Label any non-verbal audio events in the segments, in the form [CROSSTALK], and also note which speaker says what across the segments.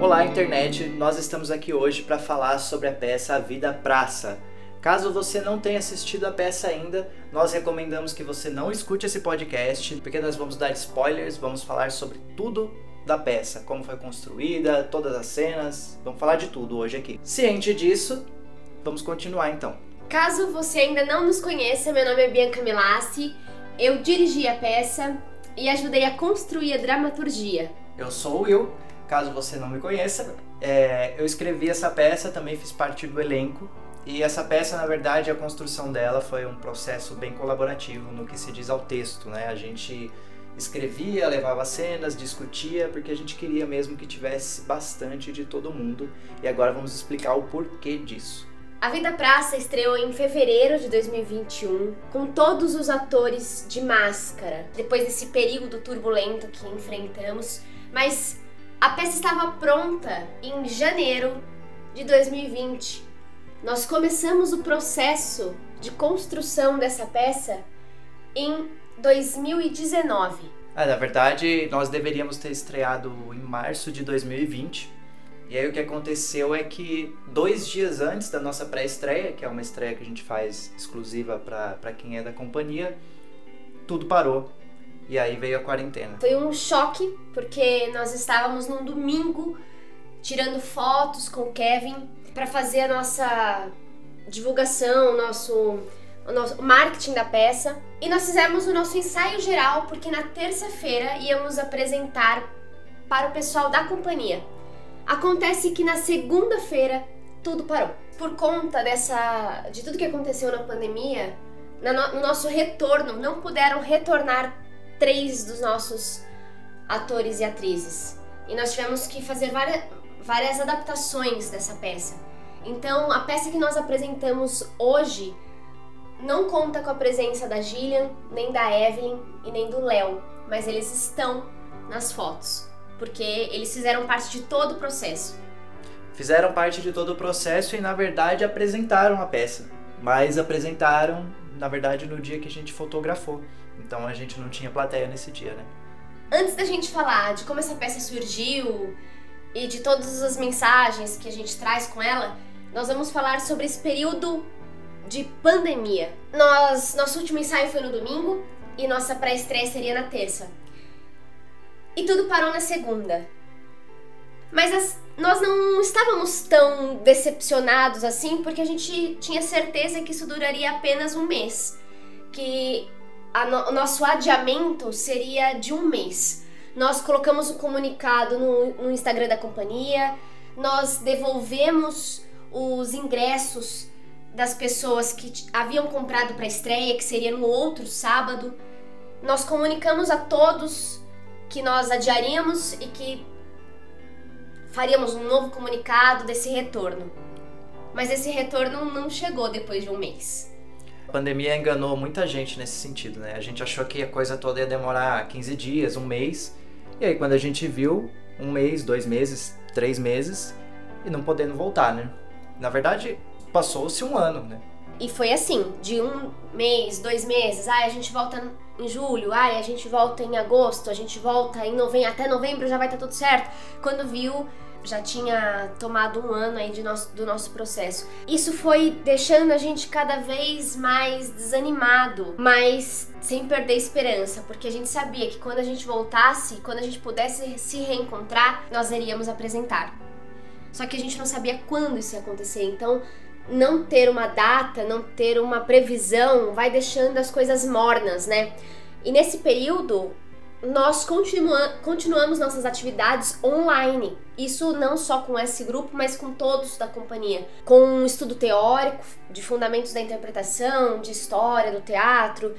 Speaker 1: Olá, internet! Nós estamos aqui hoje para falar sobre a peça A Vida Praça. Caso você não tenha assistido a peça ainda, nós recomendamos que você não escute esse podcast, porque nós vamos dar spoilers, vamos falar sobre tudo da peça, como foi construída, todas as cenas, vamos falar de tudo hoje aqui. Ciente disso, vamos continuar então.
Speaker 2: Caso você ainda não nos conheça, meu nome é Bianca Milassi, eu dirigi a peça e ajudei a construir a dramaturgia.
Speaker 1: Eu sou o Will, caso você não me conheça, é, eu escrevi essa peça, também fiz parte do elenco. E essa peça, na verdade, a construção dela foi um processo bem colaborativo no que se diz ao texto, né? A gente escrevia, levava cenas, discutia, porque a gente queria mesmo que tivesse bastante de todo mundo. E agora vamos explicar o porquê disso.
Speaker 2: A Vida Praça estreou em fevereiro de 2021, com todos os atores de máscara, depois desse período turbulento que enfrentamos, mas a peça estava pronta em janeiro de 2020. Nós começamos o processo de construção dessa peça em 2019.
Speaker 1: Ah, na verdade, nós deveríamos ter estreado em março de 2020, e aí o que aconteceu é que dois dias antes da nossa pré-estreia, que é uma estreia que a gente faz exclusiva para quem é da companhia, tudo parou. E aí veio a quarentena.
Speaker 2: Foi um choque, porque nós estávamos num domingo tirando fotos com o Kevin para fazer a nossa divulgação, o nosso, o nosso marketing da peça. E nós fizemos o nosso ensaio geral, porque na terça-feira íamos apresentar para o pessoal da companhia. Acontece que na segunda-feira tudo parou. Por conta dessa de tudo que aconteceu na pandemia, no nosso retorno não puderam retornar três dos nossos atores e atrizes. E nós tivemos que fazer várias, várias adaptações dessa peça. Então, a peça que nós apresentamos hoje não conta com a presença da Gillian, nem da Evelyn e nem do Léo, mas eles estão nas fotos porque eles fizeram parte de todo o processo.
Speaker 1: Fizeram parte de todo o processo e, na verdade, apresentaram a peça. Mas apresentaram, na verdade, no dia que a gente fotografou. Então a gente não tinha plateia nesse dia, né?
Speaker 2: Antes da gente falar de como essa peça surgiu e de todas as mensagens que a gente traz com ela, nós vamos falar sobre esse período de pandemia. Nós, nosso último ensaio foi no domingo e nossa pré-estreia seria na terça e tudo parou na segunda. Mas as, nós não estávamos tão decepcionados assim, porque a gente tinha certeza que isso duraria apenas um mês. Que no, o nosso adiamento seria de um mês. Nós colocamos o um comunicado no, no Instagram da companhia, nós devolvemos os ingressos das pessoas que haviam comprado para a estreia, que seria no outro sábado. Nós comunicamos a todos que nós adiaríamos e que faríamos um novo comunicado desse retorno. Mas esse retorno não chegou depois de um mês.
Speaker 1: A pandemia enganou muita gente nesse sentido, né? A gente achou que a coisa toda ia demorar 15 dias, um mês. E aí, quando a gente viu, um mês, dois meses, três meses, e não podendo voltar, né? Na verdade, passou-se um ano, né?
Speaker 2: E foi assim, de um mês, dois meses, ai, a gente volta em julho, ai, a gente volta em agosto, a gente volta em novembro, até novembro já vai estar tá tudo certo. Quando viu, já tinha tomado um ano aí de nosso, do nosso processo. Isso foi deixando a gente cada vez mais desanimado, mas sem perder esperança, porque a gente sabia que quando a gente voltasse, quando a gente pudesse se reencontrar, nós iríamos apresentar. Só que a gente não sabia quando isso ia acontecer, então não ter uma data, não ter uma previsão, vai deixando as coisas mornas, né? E nesse período, nós continua continuamos nossas atividades online. Isso não só com esse grupo, mas com todos da companhia. Com um estudo teórico de fundamentos da interpretação, de história do teatro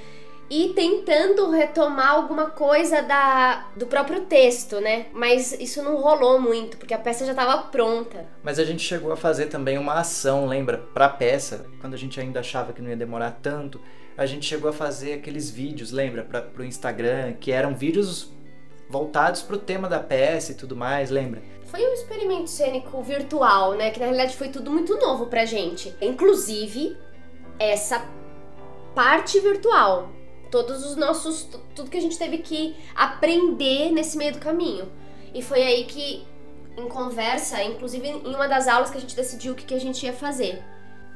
Speaker 2: e tentando retomar alguma coisa da, do próprio texto, né? Mas isso não rolou muito, porque a peça já estava pronta.
Speaker 1: Mas a gente chegou a fazer também uma ação, lembra? Pra peça, quando a gente ainda achava que não ia demorar tanto, a gente chegou a fazer aqueles vídeos, lembra? Pra, pro Instagram, que eram vídeos voltados pro tema da peça e tudo mais, lembra?
Speaker 2: Foi um experimento cênico virtual, né? Que na realidade foi tudo muito novo pra gente. Inclusive, essa parte virtual todos os nossos. tudo que a gente teve que aprender nesse meio do caminho. E foi aí que em conversa, inclusive em uma das aulas que a gente decidiu o que, que a gente ia fazer.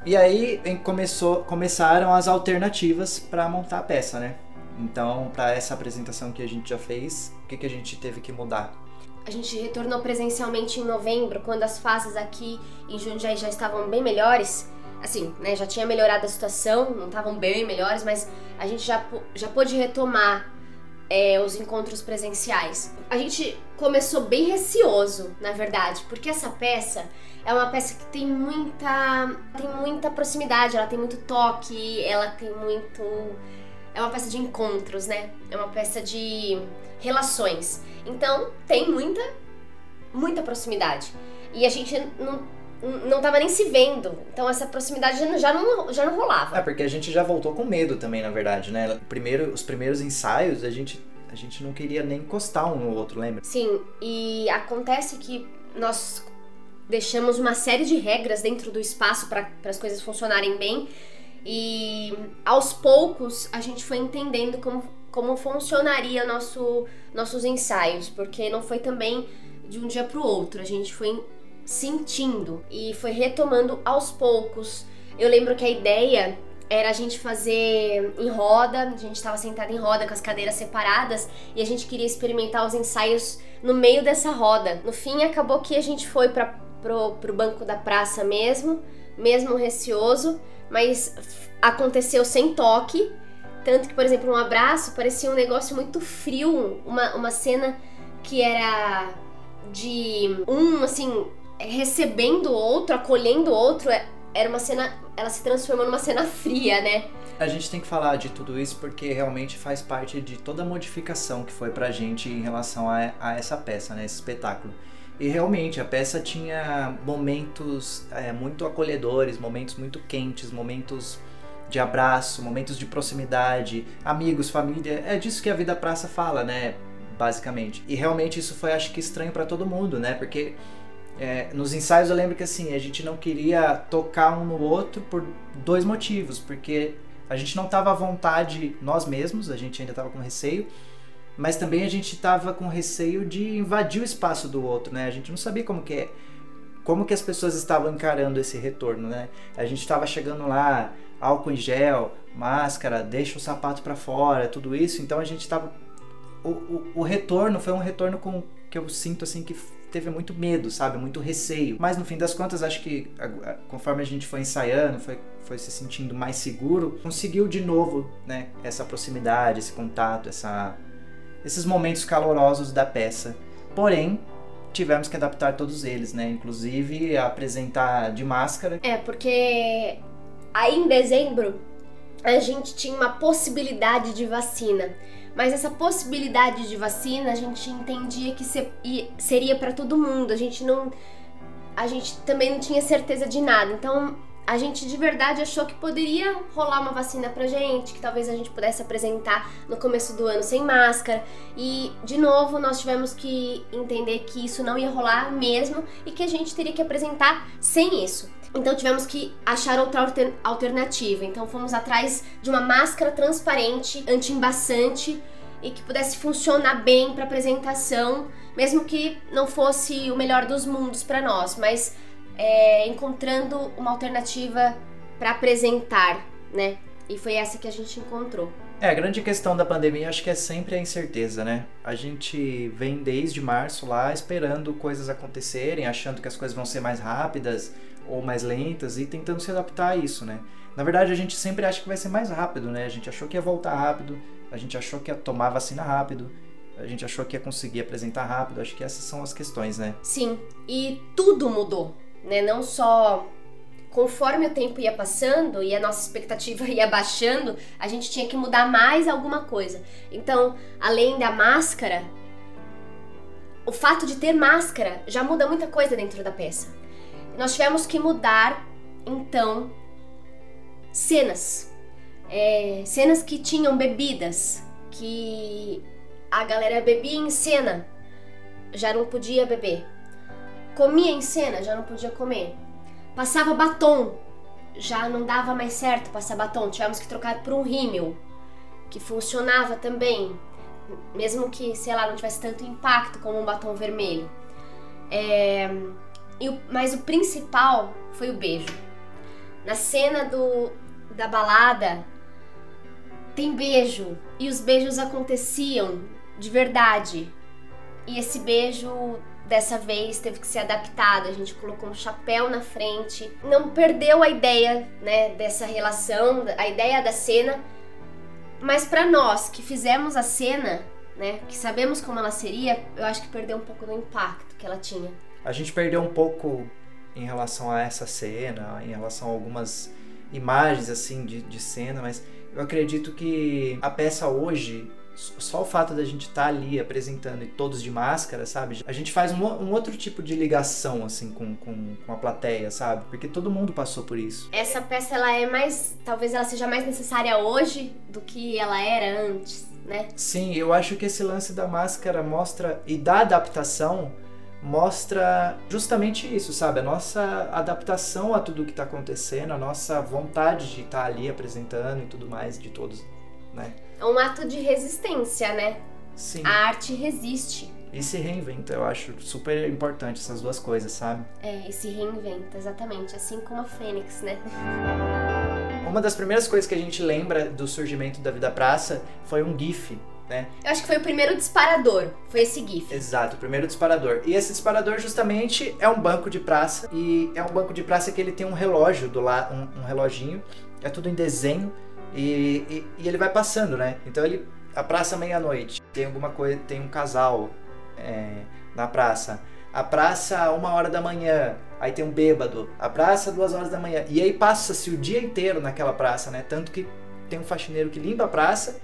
Speaker 1: E aí começou, começaram as alternativas para montar a peça, né? Então, para essa apresentação que a gente já fez, o que, que a gente teve que mudar?
Speaker 2: A gente retornou presencialmente em novembro, quando as fases aqui em Jundiaí já estavam bem melhores. Assim, né, já tinha melhorado a situação, não estavam bem melhores, mas a gente já, já pôde retomar é, os encontros presenciais. A gente começou bem receoso, na verdade, porque essa peça é uma peça que tem muita tem muita proximidade, ela tem muito toque, ela tem muito é uma peça de encontros, né? É uma peça de relações. Então, tem muita muita proximidade. E a gente não não tava nem se vendo. Então essa proximidade já não, já não rolava.
Speaker 1: É, porque a gente já voltou com medo também, na verdade, né? Primeiro, os primeiros ensaios, a gente, a gente não queria nem encostar um no outro, lembra?
Speaker 2: Sim, e acontece que nós deixamos uma série de regras dentro do espaço para as coisas funcionarem bem. E aos poucos a gente foi entendendo como, como funcionaria nosso, nossos ensaios, porque não foi também de um dia para o outro. A gente foi sentindo e foi retomando aos poucos. Eu lembro que a ideia era a gente fazer em roda, a gente estava sentado em roda com as cadeiras separadas e a gente queria experimentar os ensaios no meio dessa roda. No fim, acabou que a gente foi para pro, pro banco da praça mesmo, mesmo receoso, mas aconteceu sem toque. Tanto que, por exemplo, um abraço parecia um negócio muito frio, uma, uma cena que era de um, assim, recebendo o outro, acolhendo o outro, é, era uma cena. Ela se transformou numa cena [LAUGHS] fria, né?
Speaker 1: A gente tem que falar de tudo isso porque realmente faz parte de toda a modificação que foi pra gente em relação a, a essa peça, né? Esse espetáculo. E realmente a peça tinha momentos é, muito acolhedores, momentos muito quentes, momentos de abraço, momentos de proximidade, amigos, família. É disso que a vida praça fala, né? Basicamente. E realmente isso foi, acho que, estranho para todo mundo, né? Porque é, nos ensaios eu lembro que assim, a gente não queria tocar um no outro por dois motivos. Porque a gente não estava à vontade nós mesmos, a gente ainda estava com receio mas também a gente estava com receio de invadir o espaço do outro, né? A gente não sabia como que é, como que as pessoas estavam encarando esse retorno, né? A gente estava chegando lá, álcool em gel, máscara, deixa o sapato para fora, tudo isso. Então a gente estava o, o, o, retorno foi um retorno com que eu sinto assim que teve muito medo, sabe? Muito receio. Mas no fim das contas, acho que conforme a gente foi ensaiando, foi, foi se sentindo mais seguro, conseguiu de novo, né? Essa proximidade, esse contato, essa esses momentos calorosos da peça. Porém, tivemos que adaptar todos eles, né? Inclusive apresentar de máscara.
Speaker 2: É, porque aí em dezembro a gente tinha uma possibilidade de vacina. Mas essa possibilidade de vacina a gente entendia que seria para todo mundo. A gente não. A gente também não tinha certeza de nada. Então a gente de verdade achou que poderia rolar uma vacina pra gente, que talvez a gente pudesse apresentar no começo do ano sem máscara. E, de novo, nós tivemos que entender que isso não ia rolar mesmo e que a gente teria que apresentar sem isso. Então tivemos que achar outra alternativa. Então fomos atrás de uma máscara transparente, anti-embaçante e que pudesse funcionar bem para apresentação, mesmo que não fosse o melhor dos mundos para nós, mas é, encontrando uma alternativa para apresentar, né? E foi essa que a gente encontrou.
Speaker 1: É, a grande questão da pandemia acho que é sempre a incerteza, né? A gente vem desde março lá esperando coisas acontecerem, achando que as coisas vão ser mais rápidas ou mais lentas e tentando se adaptar a isso, né? Na verdade, a gente sempre acha que vai ser mais rápido, né? A gente achou que ia voltar rápido, a gente achou que ia tomar vacina rápido, a gente achou que ia conseguir apresentar rápido. Acho que essas são as questões, né?
Speaker 2: Sim, e tudo mudou né? Não só conforme o tempo ia passando e a nossa expectativa [LAUGHS] ia baixando, a gente tinha que mudar mais alguma coisa. Então, além da máscara, o fato de ter máscara já muda muita coisa dentro da peça. Nós tivemos que mudar, então, cenas. É, cenas que tinham bebidas, que a galera bebia em cena, já não podia beber. Comia em cena, já não podia comer. Passava batom, já não dava mais certo passar batom. Tivemos que trocar por um rímel, que funcionava também, mesmo que, sei lá, não tivesse tanto impacto como um batom vermelho. É, mas o principal foi o beijo. Na cena do, da balada, tem beijo. E os beijos aconteciam de verdade. E esse beijo dessa vez teve que ser adaptado. A gente colocou um chapéu na frente. Não perdeu a ideia, né, dessa relação, a ideia da cena. Mas para nós que fizemos a cena, né, que sabemos como ela seria, eu acho que perdeu um pouco do impacto que ela tinha.
Speaker 1: A gente perdeu um pouco em relação a essa cena, em relação a algumas imagens assim de, de cena, mas eu acredito que a peça hoje só o fato da gente estar tá ali apresentando e todos de máscara, sabe? A gente faz um, um outro tipo de ligação, assim, com, com, com, a plateia, sabe? Porque todo mundo passou por isso.
Speaker 2: Essa peça, ela é mais. Talvez ela seja mais necessária hoje do que ela era antes, né?
Speaker 1: Sim, eu acho que esse lance da máscara mostra. e da adaptação mostra justamente isso, sabe? A nossa adaptação a tudo que está acontecendo, a nossa vontade de estar tá ali apresentando e tudo mais de todos, né?
Speaker 2: É um ato de resistência, né?
Speaker 1: Sim.
Speaker 2: A arte resiste.
Speaker 1: E se reinventa, eu acho super importante essas duas coisas, sabe?
Speaker 2: É, e se reinventa, exatamente. Assim como a Fênix, né?
Speaker 1: Uma das primeiras coisas que a gente lembra do surgimento da Vida Praça foi um GIF né?
Speaker 2: Eu acho que foi o primeiro disparador, foi esse GIF.
Speaker 1: Exato, o primeiro disparador. E esse disparador justamente é um banco de praça e é um banco de praça que ele tem um relógio do lado, um, um reloginho, é tudo em desenho e, e, e, ele vai passando, né? Então ele a praça meia-noite tem alguma coisa, tem um casal é, na praça. A praça uma hora da manhã, aí tem um bêbado. A praça duas horas da manhã e aí passa-se o dia inteiro naquela praça, né? Tanto que tem um faxineiro que limpa a praça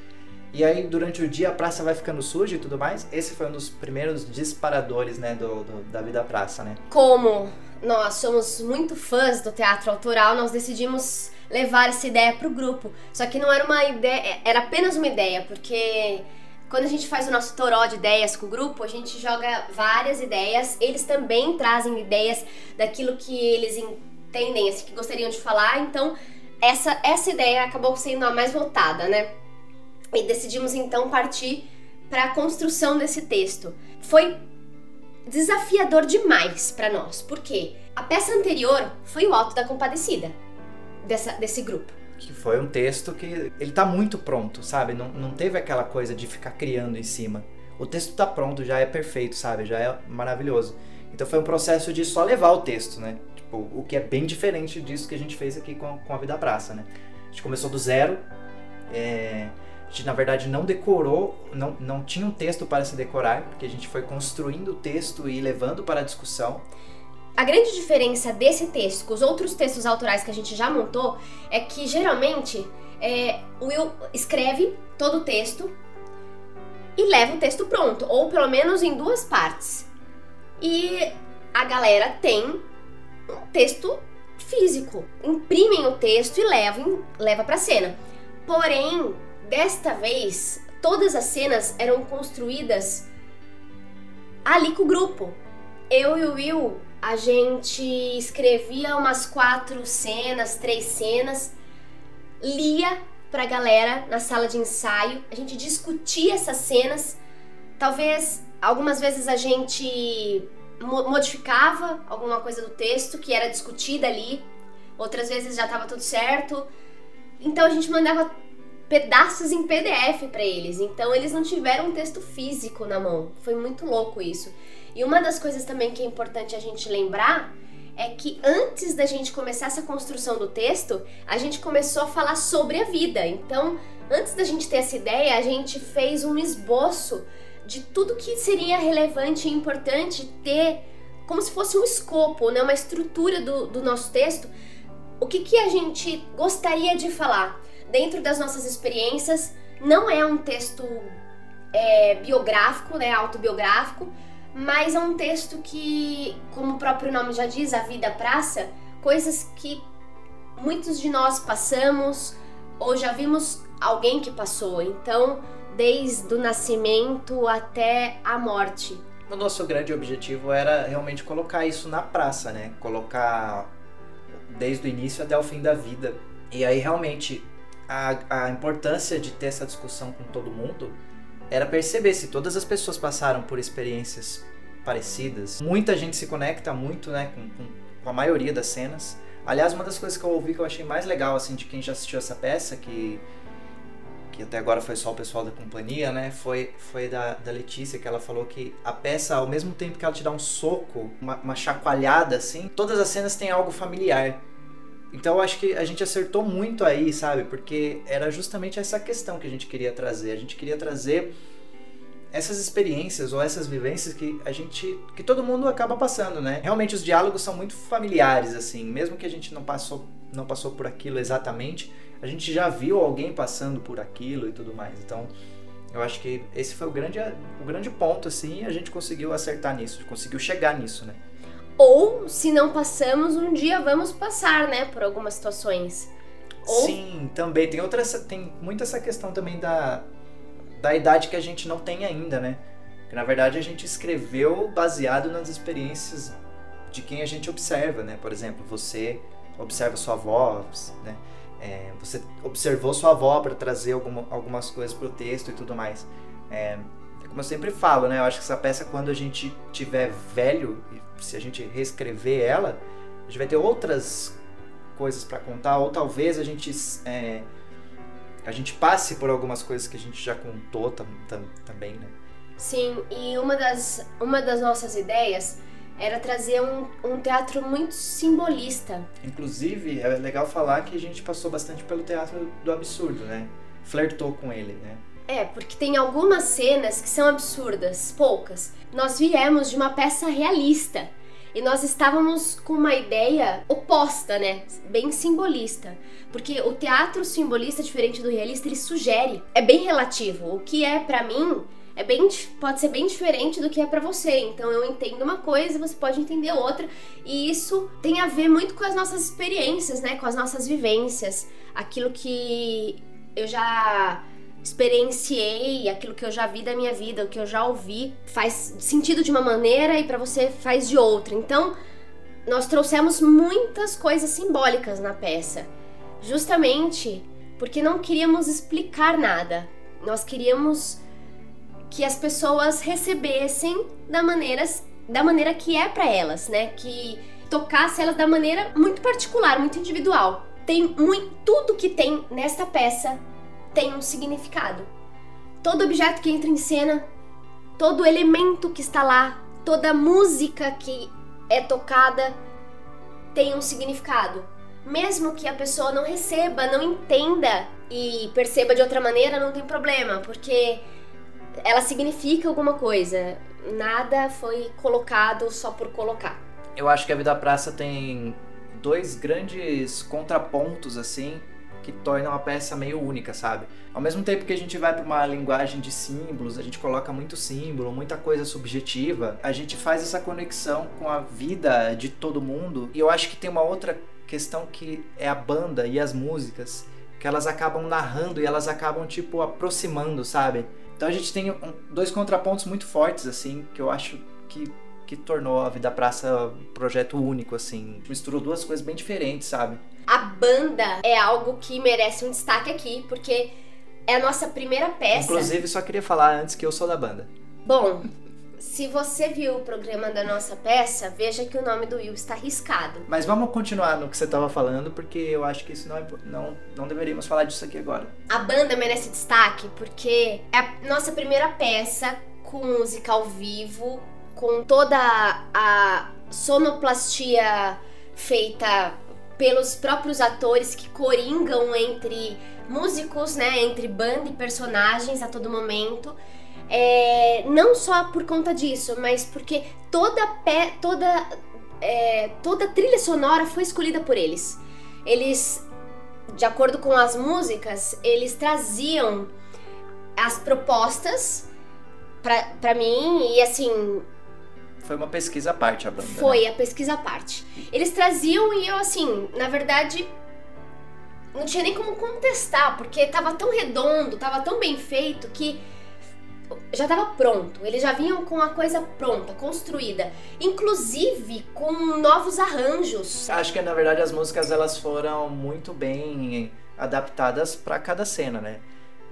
Speaker 1: e aí, durante o dia, a praça vai ficando suja e tudo mais. Esse foi um dos primeiros disparadores, né, do, do, da vida praça, né?
Speaker 2: Como nós somos muito fãs do teatro autoral, nós decidimos levar essa ideia pro grupo. Só que não era uma ideia, era apenas uma ideia, porque quando a gente faz o nosso toró de ideias com o grupo, a gente joga várias ideias. Eles também trazem ideias daquilo que eles entendem, assim, que gostariam de falar. Então, essa, essa ideia acabou sendo a mais votada, né? E decidimos então partir para a construção desse texto. Foi desafiador demais para nós, porque a peça anterior foi o Alto da Compadecida dessa, desse grupo.
Speaker 1: Que foi um texto que ele tá muito pronto, sabe? Não, não teve aquela coisa de ficar criando em cima. O texto tá pronto, já é perfeito, sabe? Já é maravilhoso. Então foi um processo de só levar o texto, né? Tipo, o que é bem diferente disso que a gente fez aqui com, com a Vida Praça, né? A gente começou do zero, é, gente, na verdade, não decorou, não, não tinha um texto para se decorar, porque a gente foi construindo o texto e levando para a discussão.
Speaker 2: A grande diferença desse texto com os outros textos autorais que a gente já montou é que geralmente é, o Will escreve todo o texto e leva o texto pronto, ou pelo menos em duas partes. E a galera tem um texto físico, imprimem o texto e levam leva para cena. Porém, Desta vez, todas as cenas eram construídas ali com o grupo. Eu e o Will, a gente escrevia umas quatro cenas, três cenas, lia pra galera na sala de ensaio, a gente discutia essas cenas. Talvez algumas vezes a gente modificava alguma coisa do texto que era discutida ali, outras vezes já estava tudo certo. Então a gente mandava pedaços em PDF para eles. Então eles não tiveram um texto físico na mão. Foi muito louco isso. E uma das coisas também que é importante a gente lembrar é que antes da gente começar essa construção do texto, a gente começou a falar sobre a vida. Então, antes da gente ter essa ideia, a gente fez um esboço de tudo que seria relevante e importante ter como se fosse um escopo, né? uma estrutura do, do nosso texto. O que, que a gente gostaria de falar? Dentro das nossas experiências. Não é um texto é, biográfico, né, autobiográfico, mas é um texto que, como o próprio nome já diz, a vida praça, coisas que muitos de nós passamos ou já vimos alguém que passou. Então, desde o nascimento até a morte.
Speaker 1: O nosso grande objetivo era realmente colocar isso na praça, né? Colocar desde o início até o fim da vida. E aí realmente a, a importância de ter essa discussão com todo mundo era perceber se todas as pessoas passaram por experiências parecidas. Muita gente se conecta muito, né, com, com, a maioria das cenas. Aliás, uma das coisas que eu ouvi que eu achei mais legal, assim, de quem já assistiu essa peça, que que até agora foi só o pessoal da companhia, né? Foi, foi da, da Letícia, que ela falou que a peça, ao mesmo tempo que ela te dá um soco, uma, uma chacoalhada assim, todas as cenas têm algo familiar. Então eu acho que a gente acertou muito aí, sabe? Porque era justamente essa questão que a gente queria trazer. A gente queria trazer essas experiências ou essas vivências que a gente que todo mundo acaba passando, né? Realmente os diálogos são muito familiares assim, mesmo que a gente não passou não passou por aquilo exatamente, a gente já viu alguém passando por aquilo e tudo mais. Então, eu acho que esse foi o grande o grande ponto assim, e a gente conseguiu acertar nisso, conseguiu chegar nisso, né?
Speaker 2: Ou se não passamos, um dia vamos passar, né, por algumas situações.
Speaker 1: Ou... Sim, também tem outra tem muito essa questão também da da idade que a gente não tem ainda, né? Que na verdade a gente escreveu baseado nas experiências de quem a gente observa, né? Por exemplo, você observa sua avó, né? É, você observou sua avó para trazer alguma, algumas coisas para o texto e tudo mais. É, como eu sempre falo, né? Eu acho que essa peça, quando a gente tiver velho, se a gente reescrever ela, a gente vai ter outras coisas para contar, ou talvez a gente é, a gente passe por algumas coisas que a gente já contou tam, tam, também, né?
Speaker 2: Sim, e uma das, uma das nossas ideias era trazer um, um teatro muito simbolista.
Speaker 1: Inclusive, é legal falar que a gente passou bastante pelo teatro do absurdo, né? Flertou com ele, né?
Speaker 2: É, porque tem algumas cenas que são absurdas, poucas. Nós viemos de uma peça realista e nós estávamos com uma ideia oposta, né? Bem simbolista. Porque o teatro simbolista, diferente do realista, ele sugere. É bem relativo. O que é para mim é bem pode ser bem diferente do que é para você. Então eu entendo uma coisa, você pode entender outra, e isso tem a ver muito com as nossas experiências, né, com as nossas vivências, aquilo que eu já experienciei, aquilo que eu já vi da minha vida, o que eu já ouvi, faz sentido de uma maneira e para você faz de outra. Então, nós trouxemos muitas coisas simbólicas na peça, justamente porque não queríamos explicar nada. Nós queríamos que as pessoas recebessem da maneira, da maneira que é para elas, né? Que tocasse elas da maneira muito particular, muito individual. Tem muito tudo que tem nesta peça tem um significado. Todo objeto que entra em cena, todo elemento que está lá, toda música que é tocada tem um significado. Mesmo que a pessoa não receba, não entenda e perceba de outra maneira, não tem problema, porque ela significa alguma coisa. Nada foi colocado só por colocar.
Speaker 1: Eu acho que a Vida Praça tem dois grandes contrapontos assim que tornam a peça meio única, sabe? Ao mesmo tempo que a gente vai para uma linguagem de símbolos, a gente coloca muito símbolo, muita coisa subjetiva, a gente faz essa conexão com a vida de todo mundo. E eu acho que tem uma outra questão que é a banda e as músicas, que elas acabam narrando e elas acabam tipo aproximando, sabe? Então a gente tem dois contrapontos muito fortes assim, que eu acho que que tornou a Vida Praça um projeto único, assim. Misturou duas coisas bem diferentes, sabe?
Speaker 2: A banda é algo que merece um destaque aqui, porque é a nossa primeira peça.
Speaker 1: Inclusive, só queria falar antes que eu sou da banda.
Speaker 2: Bom, se você viu o programa da nossa peça, veja que o nome do Will está riscado.
Speaker 1: Mas vamos continuar no que você estava falando, porque eu acho que isso não, é, não, não deveríamos falar disso aqui agora.
Speaker 2: A banda merece destaque porque é a nossa primeira peça com música ao vivo, com toda a sonoplastia feita pelos próprios atores que coringam entre músicos, né, entre banda e personagens a todo momento. É, não só por conta disso, mas porque toda pé, toda é, toda trilha sonora foi escolhida por eles. Eles, de acordo com as músicas, eles traziam as propostas para mim e assim
Speaker 1: foi uma pesquisa à parte a banda.
Speaker 2: Foi
Speaker 1: né?
Speaker 2: a pesquisa à parte. Eles traziam e eu, assim, na verdade, não tinha nem como contestar, porque tava tão redondo, tava tão bem feito que já tava pronto. Eles já vinham com a coisa pronta, construída, inclusive com novos arranjos.
Speaker 1: Acho que na verdade as músicas elas foram muito bem adaptadas para cada cena, né?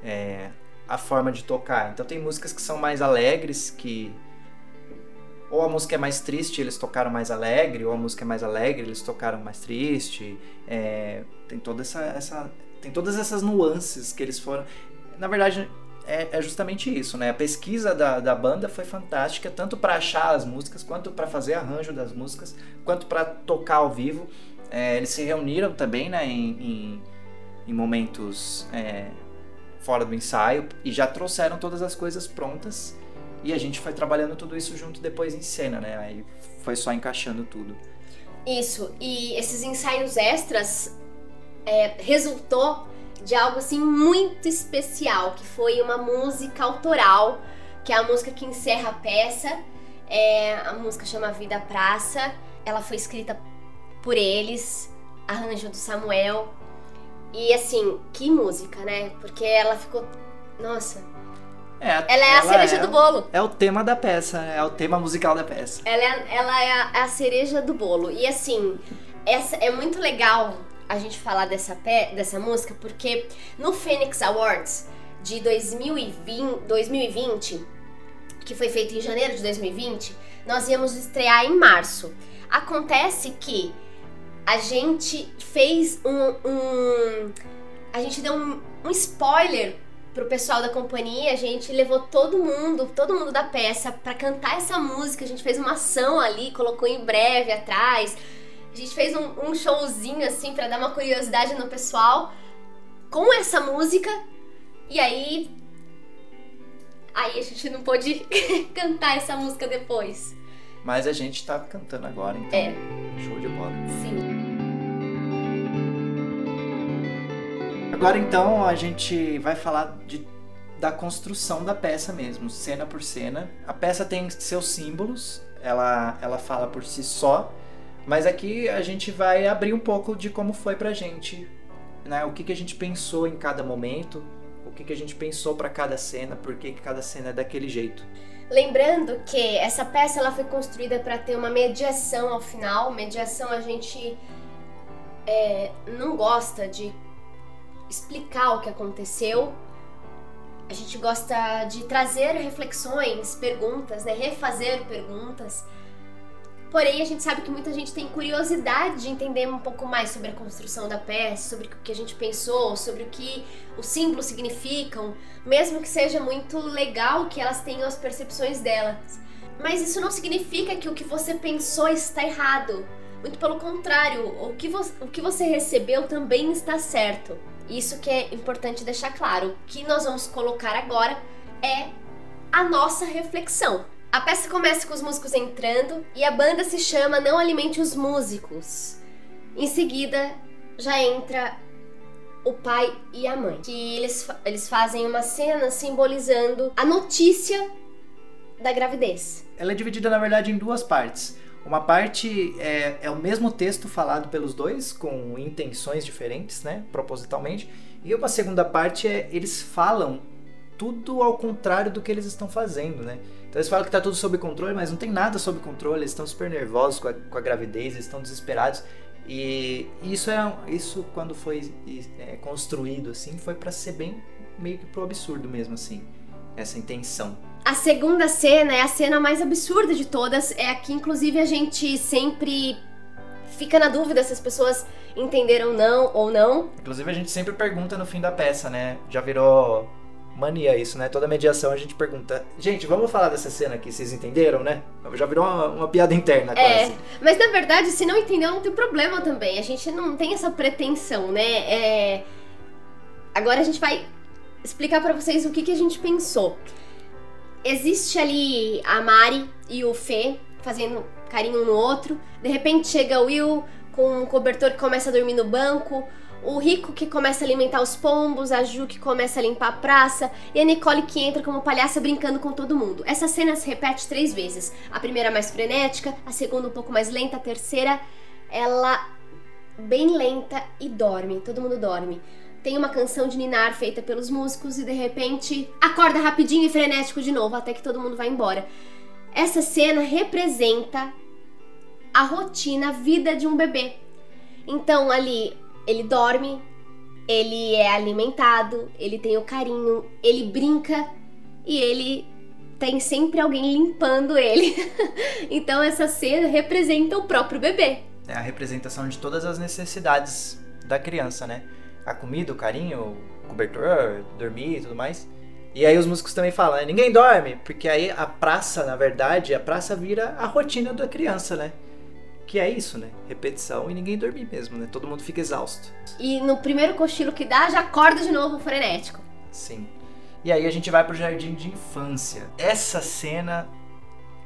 Speaker 1: É, a forma de tocar. Então tem músicas que são mais alegres, que ou a música é mais triste, eles tocaram mais alegre, ou a música é mais alegre, eles tocaram mais triste. É, tem toda essa, essa, tem todas essas nuances que eles foram. Na verdade, é, é justamente isso, né? A pesquisa da, da banda foi fantástica, tanto para achar as músicas, quanto para fazer arranjo das músicas, quanto para tocar ao vivo. É, eles se reuniram também, né, em, em, em momentos é, fora do ensaio e já trouxeram todas as coisas prontas e a gente foi trabalhando tudo isso junto depois em cena, né? Aí foi só encaixando tudo.
Speaker 2: Isso, e esses ensaios extras é, resultou de algo assim muito especial, que foi uma música autoral, que é a música que encerra a peça. É, a música chama Vida Praça. Ela foi escrita por eles, arranjo do Samuel. E assim, que música, né? Porque ela ficou. Nossa, é, ela é a cereja é, do bolo.
Speaker 1: É o tema da peça, é o tema musical da peça.
Speaker 2: Ela é, ela é a, a cereja do bolo. E assim, essa é muito legal a gente falar dessa, pe dessa música, porque no Phoenix Awards de 2020, 2020, que foi feito em janeiro de 2020, nós íamos estrear em março. Acontece que a gente fez um. um a gente deu um, um spoiler pro pessoal da companhia, a gente levou todo mundo, todo mundo da peça para cantar essa música. A gente fez uma ação ali, colocou em breve atrás. A gente fez um, um showzinho assim para dar uma curiosidade no pessoal com essa música. E aí aí a gente não pôde [LAUGHS] cantar essa música depois.
Speaker 1: Mas a gente tá cantando agora, então. É. Show de bola.
Speaker 2: Sim.
Speaker 1: Agora então a gente vai falar de, da construção da peça mesmo, cena por cena. A peça tem seus símbolos, ela, ela fala por si só, mas aqui a gente vai abrir um pouco de como foi pra gente, né? O que, que a gente pensou em cada momento, o que, que a gente pensou para cada cena, por que, que cada cena é daquele jeito.
Speaker 2: Lembrando que essa peça ela foi construída para ter uma mediação ao final. Mediação a gente é, não gosta de explicar o que aconteceu. A gente gosta de trazer reflexões, perguntas, né? refazer perguntas. Porém, a gente sabe que muita gente tem curiosidade de entender um pouco mais sobre a construção da peça, sobre o que a gente pensou, sobre o que os símbolos significam, mesmo que seja muito legal que elas tenham as percepções delas. Mas isso não significa que o que você pensou está errado. Muito pelo contrário, o que, você, o que você recebeu também está certo. Isso que é importante deixar claro. O que nós vamos colocar agora é a nossa reflexão. A peça começa com os músicos entrando e a banda se chama Não Alimente os Músicos. Em seguida, já entra o pai e a mãe, que eles, eles fazem uma cena simbolizando a notícia da gravidez.
Speaker 1: Ela é dividida, na verdade, em duas partes. Uma parte é, é o mesmo texto falado pelos dois, com intenções diferentes, né? Propositalmente. E uma segunda parte é eles falam tudo ao contrário do que eles estão fazendo, né? Então eles falam que está tudo sob controle, mas não tem nada sob controle, eles estão super nervosos com a, com a gravidez, eles estão desesperados. E isso é isso quando foi é, construído assim, foi para ser bem meio que pro absurdo mesmo assim, essa intenção.
Speaker 2: A segunda cena é a cena mais absurda de todas. É aqui, inclusive, a gente sempre fica na dúvida se as pessoas entenderam não ou não.
Speaker 1: Inclusive, a gente sempre pergunta no fim da peça, né? Já virou mania isso, né? Toda mediação a gente pergunta, gente, vamos falar dessa cena aqui, vocês entenderam, né? Já virou uma, uma piada interna, é, quase.
Speaker 2: É, mas na verdade, se não entendeu, não tem problema também. A gente não tem essa pretensão, né? É... Agora a gente vai explicar para vocês o que, que a gente pensou existe ali a Mari e o Fê fazendo carinho um no outro. De repente chega o Will com um cobertor que começa a dormir no banco. O Rico que começa a alimentar os pombos, a Ju que começa a limpar a praça e a Nicole que entra como palhaça brincando com todo mundo. Essa cena se repete três vezes. A primeira mais frenética, a segunda um pouco mais lenta, a terceira ela bem lenta e dorme. Todo mundo dorme tem uma canção de Ninar feita pelos músicos e de repente acorda rapidinho e frenético de novo até que todo mundo vai embora. Essa cena representa a rotina, a vida de um bebê. Então ali ele dorme, ele é alimentado, ele tem o carinho, ele brinca e ele tem sempre alguém limpando ele. [LAUGHS] então essa cena representa o próprio bebê.
Speaker 1: É a representação de todas as necessidades da criança, né? A comida, o carinho, o cobertor, dormir e tudo mais. E aí os músicos também falam, né? ninguém dorme, porque aí a praça, na verdade, a praça vira a rotina da criança, né? Que é isso, né? Repetição e ninguém dormir mesmo, né? Todo mundo fica exausto.
Speaker 2: E no primeiro cochilo que dá, já acorda de novo frenético.
Speaker 1: Sim. E aí a gente vai pro jardim de infância. Essa cena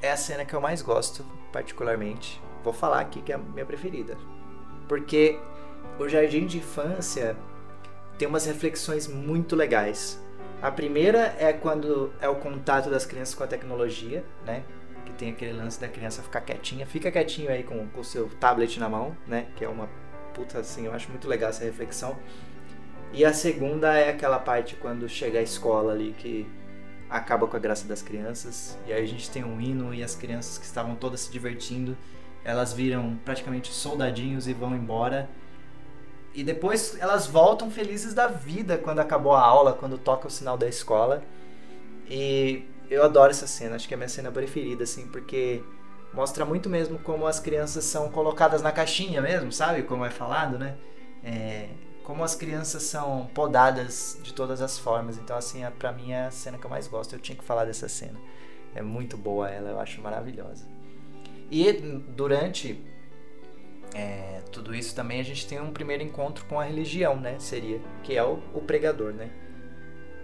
Speaker 1: é a cena que eu mais gosto, particularmente. Vou falar aqui que é a minha preferida. Porque o jardim de infância tem umas reflexões muito legais. A primeira é quando é o contato das crianças com a tecnologia, né? que tem aquele lance da criança ficar quietinha. Fica quietinho aí com o seu tablet na mão, né? Que é uma puta assim, eu acho muito legal essa reflexão. E a segunda é aquela parte quando chega a escola ali que acaba com a graça das crianças. E aí a gente tem um hino e as crianças que estavam todas se divertindo, elas viram praticamente soldadinhos e vão embora. E depois elas voltam felizes da vida quando acabou a aula, quando toca o sinal da escola. E eu adoro essa cena, acho que é a minha cena preferida, assim, porque mostra muito mesmo como as crianças são colocadas na caixinha mesmo, sabe? Como é falado, né? É, como as crianças são podadas de todas as formas. Então, assim, é, pra mim é a cena que eu mais gosto. Eu tinha que falar dessa cena. É muito boa ela, eu acho maravilhosa. E durante é, tudo isso também a gente tem um primeiro encontro com a religião, né? Seria, que é o, o pregador, né?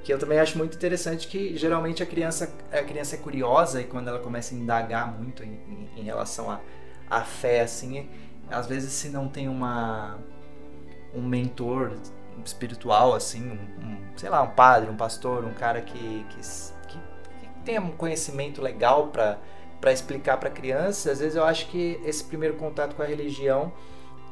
Speaker 1: que eu também acho muito interessante que geralmente a criança a criança é curiosa e quando ela começa a indagar muito em, em, em relação à a, a fé assim às vezes se não tem uma um mentor espiritual assim um, um sei lá um padre um pastor um cara que que, que, tenha um conhecimento legal para para explicar para criança às vezes eu acho que esse primeiro contato com a religião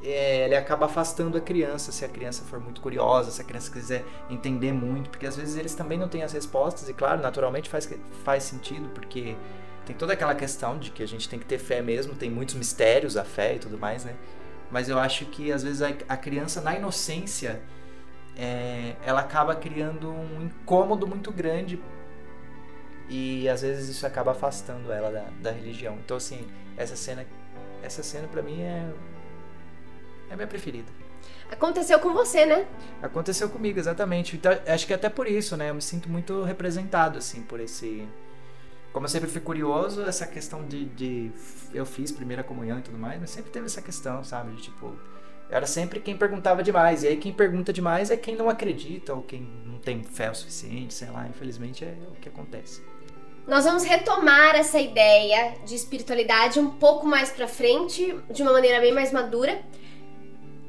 Speaker 1: é, ele acaba afastando a criança se a criança for muito curiosa, se a criança quiser entender muito, porque às vezes eles também não têm as respostas, e claro, naturalmente faz, faz sentido, porque tem toda aquela questão de que a gente tem que ter fé mesmo, tem muitos mistérios a fé e tudo mais, né? Mas eu acho que às vezes a, a criança, na inocência, é, ela acaba criando um incômodo muito grande e às vezes isso acaba afastando ela da, da religião. Então, assim, essa cena, essa cena para mim é é a minha preferida.
Speaker 2: Aconteceu com você, né?
Speaker 1: Aconteceu comigo, exatamente. Então, acho que até por isso, né? Eu me sinto muito representado, assim, por esse. Como eu sempre fui curioso, essa questão de, de. Eu fiz primeira comunhão e tudo mais, mas sempre teve essa questão, sabe? De tipo. Era sempre quem perguntava demais. E aí quem pergunta demais é quem não acredita ou quem não tem fé o suficiente, sei lá. Infelizmente é o que acontece.
Speaker 2: Nós vamos retomar essa ideia de espiritualidade um pouco mais pra frente, de uma maneira bem mais madura.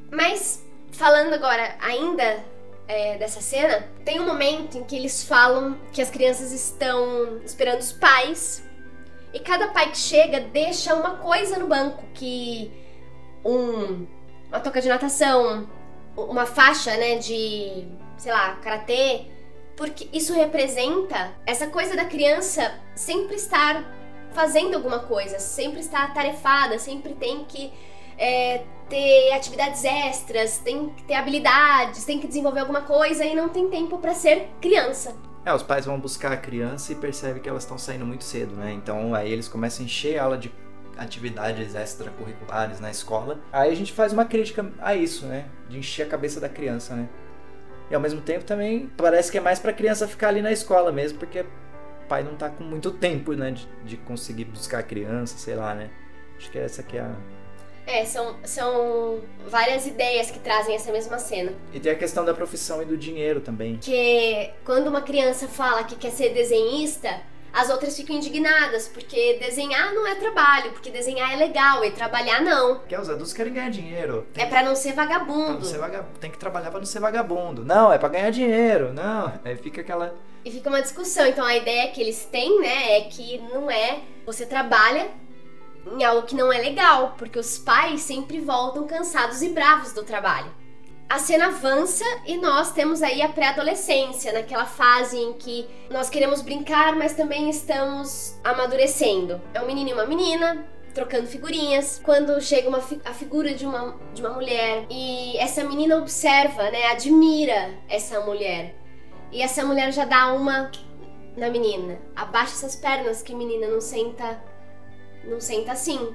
Speaker 2: Mas, falando agora ainda é, dessa cena, tem um momento em que eles falam que as crianças estão esperando os pais e cada pai que chega deixa uma coisa no banco que um uma toca de natação, uma faixa, né, de, sei lá, karatê, porque isso representa essa coisa da criança sempre estar fazendo alguma coisa, sempre estar tarefada, sempre tem que é, ter atividades extras, tem que ter habilidades, tem que desenvolver alguma coisa e não tem tempo para ser criança.
Speaker 1: É, os pais vão buscar a criança e percebem que elas estão saindo muito cedo, né? Então aí eles começam a encher a aula de atividades extracurriculares na escola. Aí a gente faz uma crítica a isso, né? De encher a cabeça da criança, né? E ao mesmo tempo também parece que é mais pra criança ficar ali na escola mesmo, porque o pai não tá com muito tempo, né? De, de conseguir buscar a criança, sei lá, né? Acho que essa aqui é a,
Speaker 2: é, são, são várias ideias que trazem essa mesma cena.
Speaker 1: E tem a questão da profissão e do dinheiro também.
Speaker 2: Que quando uma criança fala que quer ser desenhista, as outras ficam indignadas, porque desenhar não é trabalho, porque desenhar é legal e trabalhar não.
Speaker 1: Porque os adultos querem ganhar dinheiro.
Speaker 2: Tem é para não ser vagabundo. Pra
Speaker 1: não ser vagabundo. Tem que trabalhar para não ser vagabundo. Não, é para ganhar dinheiro. Não, aí fica aquela.
Speaker 2: E fica uma discussão. Então a ideia que eles têm, né, é que não é você trabalha em algo que não é legal, porque os pais sempre voltam cansados e bravos do trabalho. A cena avança e nós temos aí a pré-adolescência, naquela fase em que nós queremos brincar, mas também estamos amadurecendo. É um menino e uma menina, trocando figurinhas. Quando chega uma fi a figura de uma, de uma mulher e essa menina observa, né, admira essa mulher. E essa mulher já dá uma na menina. Abaixa essas pernas que menina não senta não senta assim.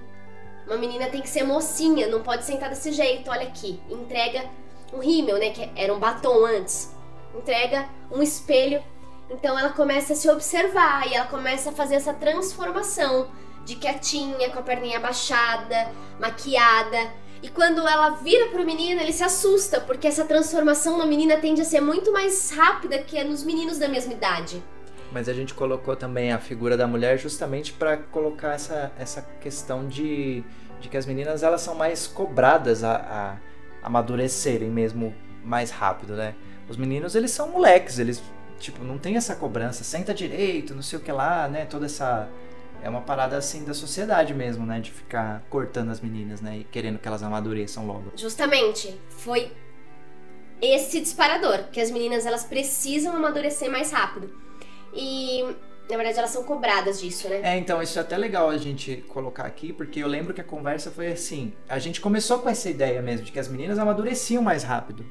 Speaker 2: Uma menina tem que ser mocinha, não pode sentar desse jeito. Olha aqui, entrega um rímel, né, que era um batom antes. Entrega um espelho. Então ela começa a se observar e ela começa a fazer essa transformação de quietinha, com a perninha abaixada, maquiada. E quando ela vira pro menino, ele se assusta, porque essa transformação na menina tende a ser muito mais rápida que nos meninos da mesma idade.
Speaker 1: Mas a gente colocou também a figura da mulher justamente para colocar essa, essa questão de, de que as meninas elas são mais cobradas a, a amadurecerem mesmo mais rápido, né? Os meninos, eles são moleques, eles, tipo, não tem essa cobrança, senta direito, não sei o que lá, né? Toda essa... É uma parada, assim, da sociedade mesmo, né? De ficar cortando as meninas, né? E querendo que elas amadureçam logo.
Speaker 2: Justamente, foi esse disparador, que as meninas, elas precisam amadurecer mais rápido. E na verdade, elas são cobradas disso, né?
Speaker 1: É, então isso é até legal a gente colocar aqui, porque eu lembro que a conversa foi assim: a gente começou com essa ideia mesmo de que as meninas amadureciam mais rápido.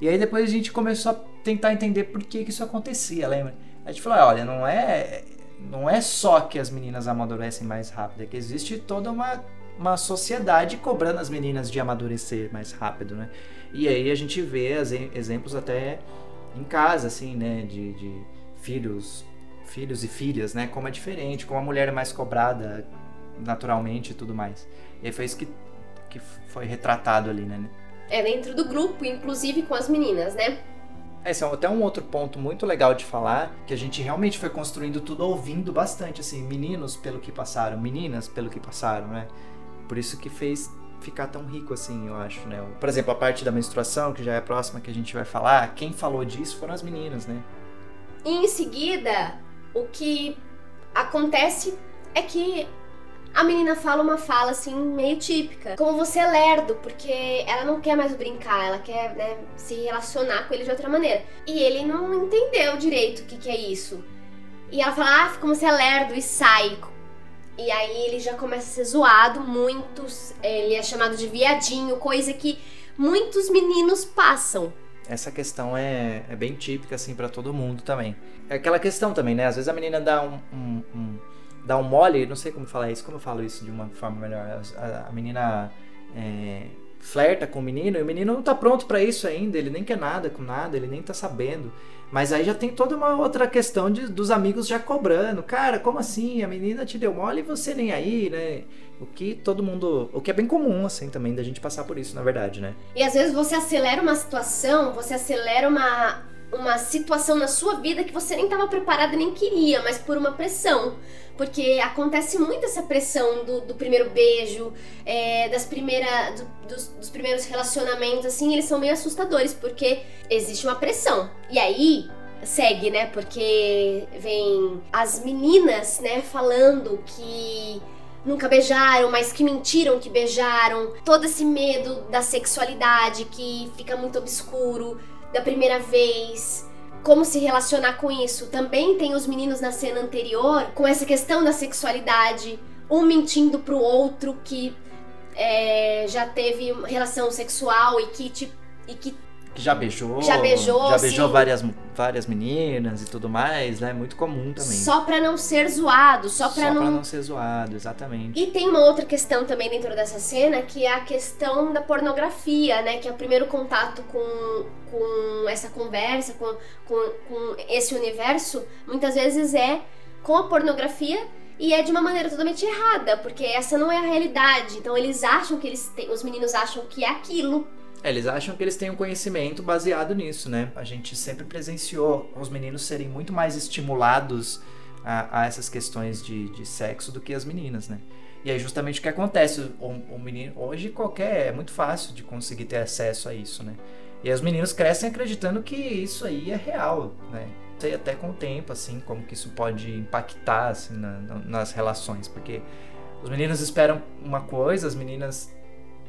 Speaker 1: E aí depois a gente começou a tentar entender por que, que isso acontecia, lembra? A gente falou: olha, não é, não é só que as meninas amadurecem mais rápido, é que existe toda uma, uma sociedade cobrando as meninas de amadurecer mais rápido, né? E aí a gente vê exemplos até em casa, assim, né? de, de filhos, filhos e filhas, né? Como é diferente, como a mulher é mais cobrada naturalmente e tudo mais. E foi isso que, que foi retratado ali, né?
Speaker 2: É dentro do grupo, inclusive com as meninas, né?
Speaker 1: Esse é até um outro ponto muito legal de falar, que a gente realmente foi construindo tudo ouvindo bastante, assim, meninos pelo que passaram, meninas pelo que passaram, né? Por isso que fez ficar tão rico assim, eu acho, né? Por exemplo, a parte da menstruação, que já é a próxima que a gente vai falar, quem falou disso foram as meninas, né?
Speaker 2: E em seguida, o que acontece é que a menina fala uma fala assim meio típica, como você é lerdo, porque ela não quer mais brincar, ela quer né, se relacionar com ele de outra maneira. E ele não entendeu direito o que, que é isso. E ela fala, ah, como você é lerdo e sai. E aí ele já começa a ser zoado, muitos, ele é chamado de viadinho, coisa que muitos meninos passam
Speaker 1: essa questão é, é bem típica assim para todo mundo também. É aquela questão também, né? Às vezes a menina dá um, um, um dá um mole, não sei como falar isso, como eu falo isso de uma forma melhor. A, a menina é, flerta com o menino e o menino não tá pronto para isso ainda, ele nem quer nada com nada, ele nem tá sabendo. Mas aí já tem toda uma outra questão de, dos amigos já cobrando. Cara, como assim? A menina te deu mole e você nem aí, né? O que todo mundo. O que é bem comum, assim, também, da gente passar por isso, na verdade, né?
Speaker 2: E às vezes você acelera uma situação, você acelera uma, uma situação na sua vida que você nem estava preparado nem queria, mas por uma pressão. Porque acontece muito essa pressão do, do primeiro beijo, é, das primeira, do, dos, dos primeiros relacionamentos, assim, eles são meio assustadores, porque existe uma pressão. E aí, segue, né? Porque vem as meninas, né, falando que nunca beijaram, mas que mentiram que beijaram. Todo esse medo da sexualidade que fica muito obscuro, da primeira vez. Como se relacionar com isso? Também tem os meninos na cena anterior com essa questão da sexualidade, um mentindo pro outro que é, já teve relação sexual e que, te, e que
Speaker 1: já beijou.
Speaker 2: Já beijou,
Speaker 1: Já beijou várias, várias meninas e tudo mais, né? Muito comum também.
Speaker 2: Só pra não ser zoado, só pra
Speaker 1: só
Speaker 2: não...
Speaker 1: pra não ser zoado, exatamente.
Speaker 2: E tem uma outra questão também dentro dessa cena, que é a questão da pornografia, né? Que é o primeiro contato com, com essa conversa, com, com, com esse universo, muitas vezes é com a pornografia e é de uma maneira totalmente errada, porque essa não é a realidade. Então eles acham que eles têm, os meninos acham que é aquilo.
Speaker 1: É, eles acham que eles têm um conhecimento baseado nisso, né? A gente sempre presenciou os meninos serem muito mais estimulados a, a essas questões de, de, sexo do que as meninas, né? E aí justamente o que acontece, o, o, menino hoje qualquer é muito fácil de conseguir ter acesso a isso, né? E os meninos crescem acreditando que isso aí é real, né? Sei até com o tempo assim como que isso pode impactar assim, na, na, nas relações, porque os meninos esperam uma coisa, as meninas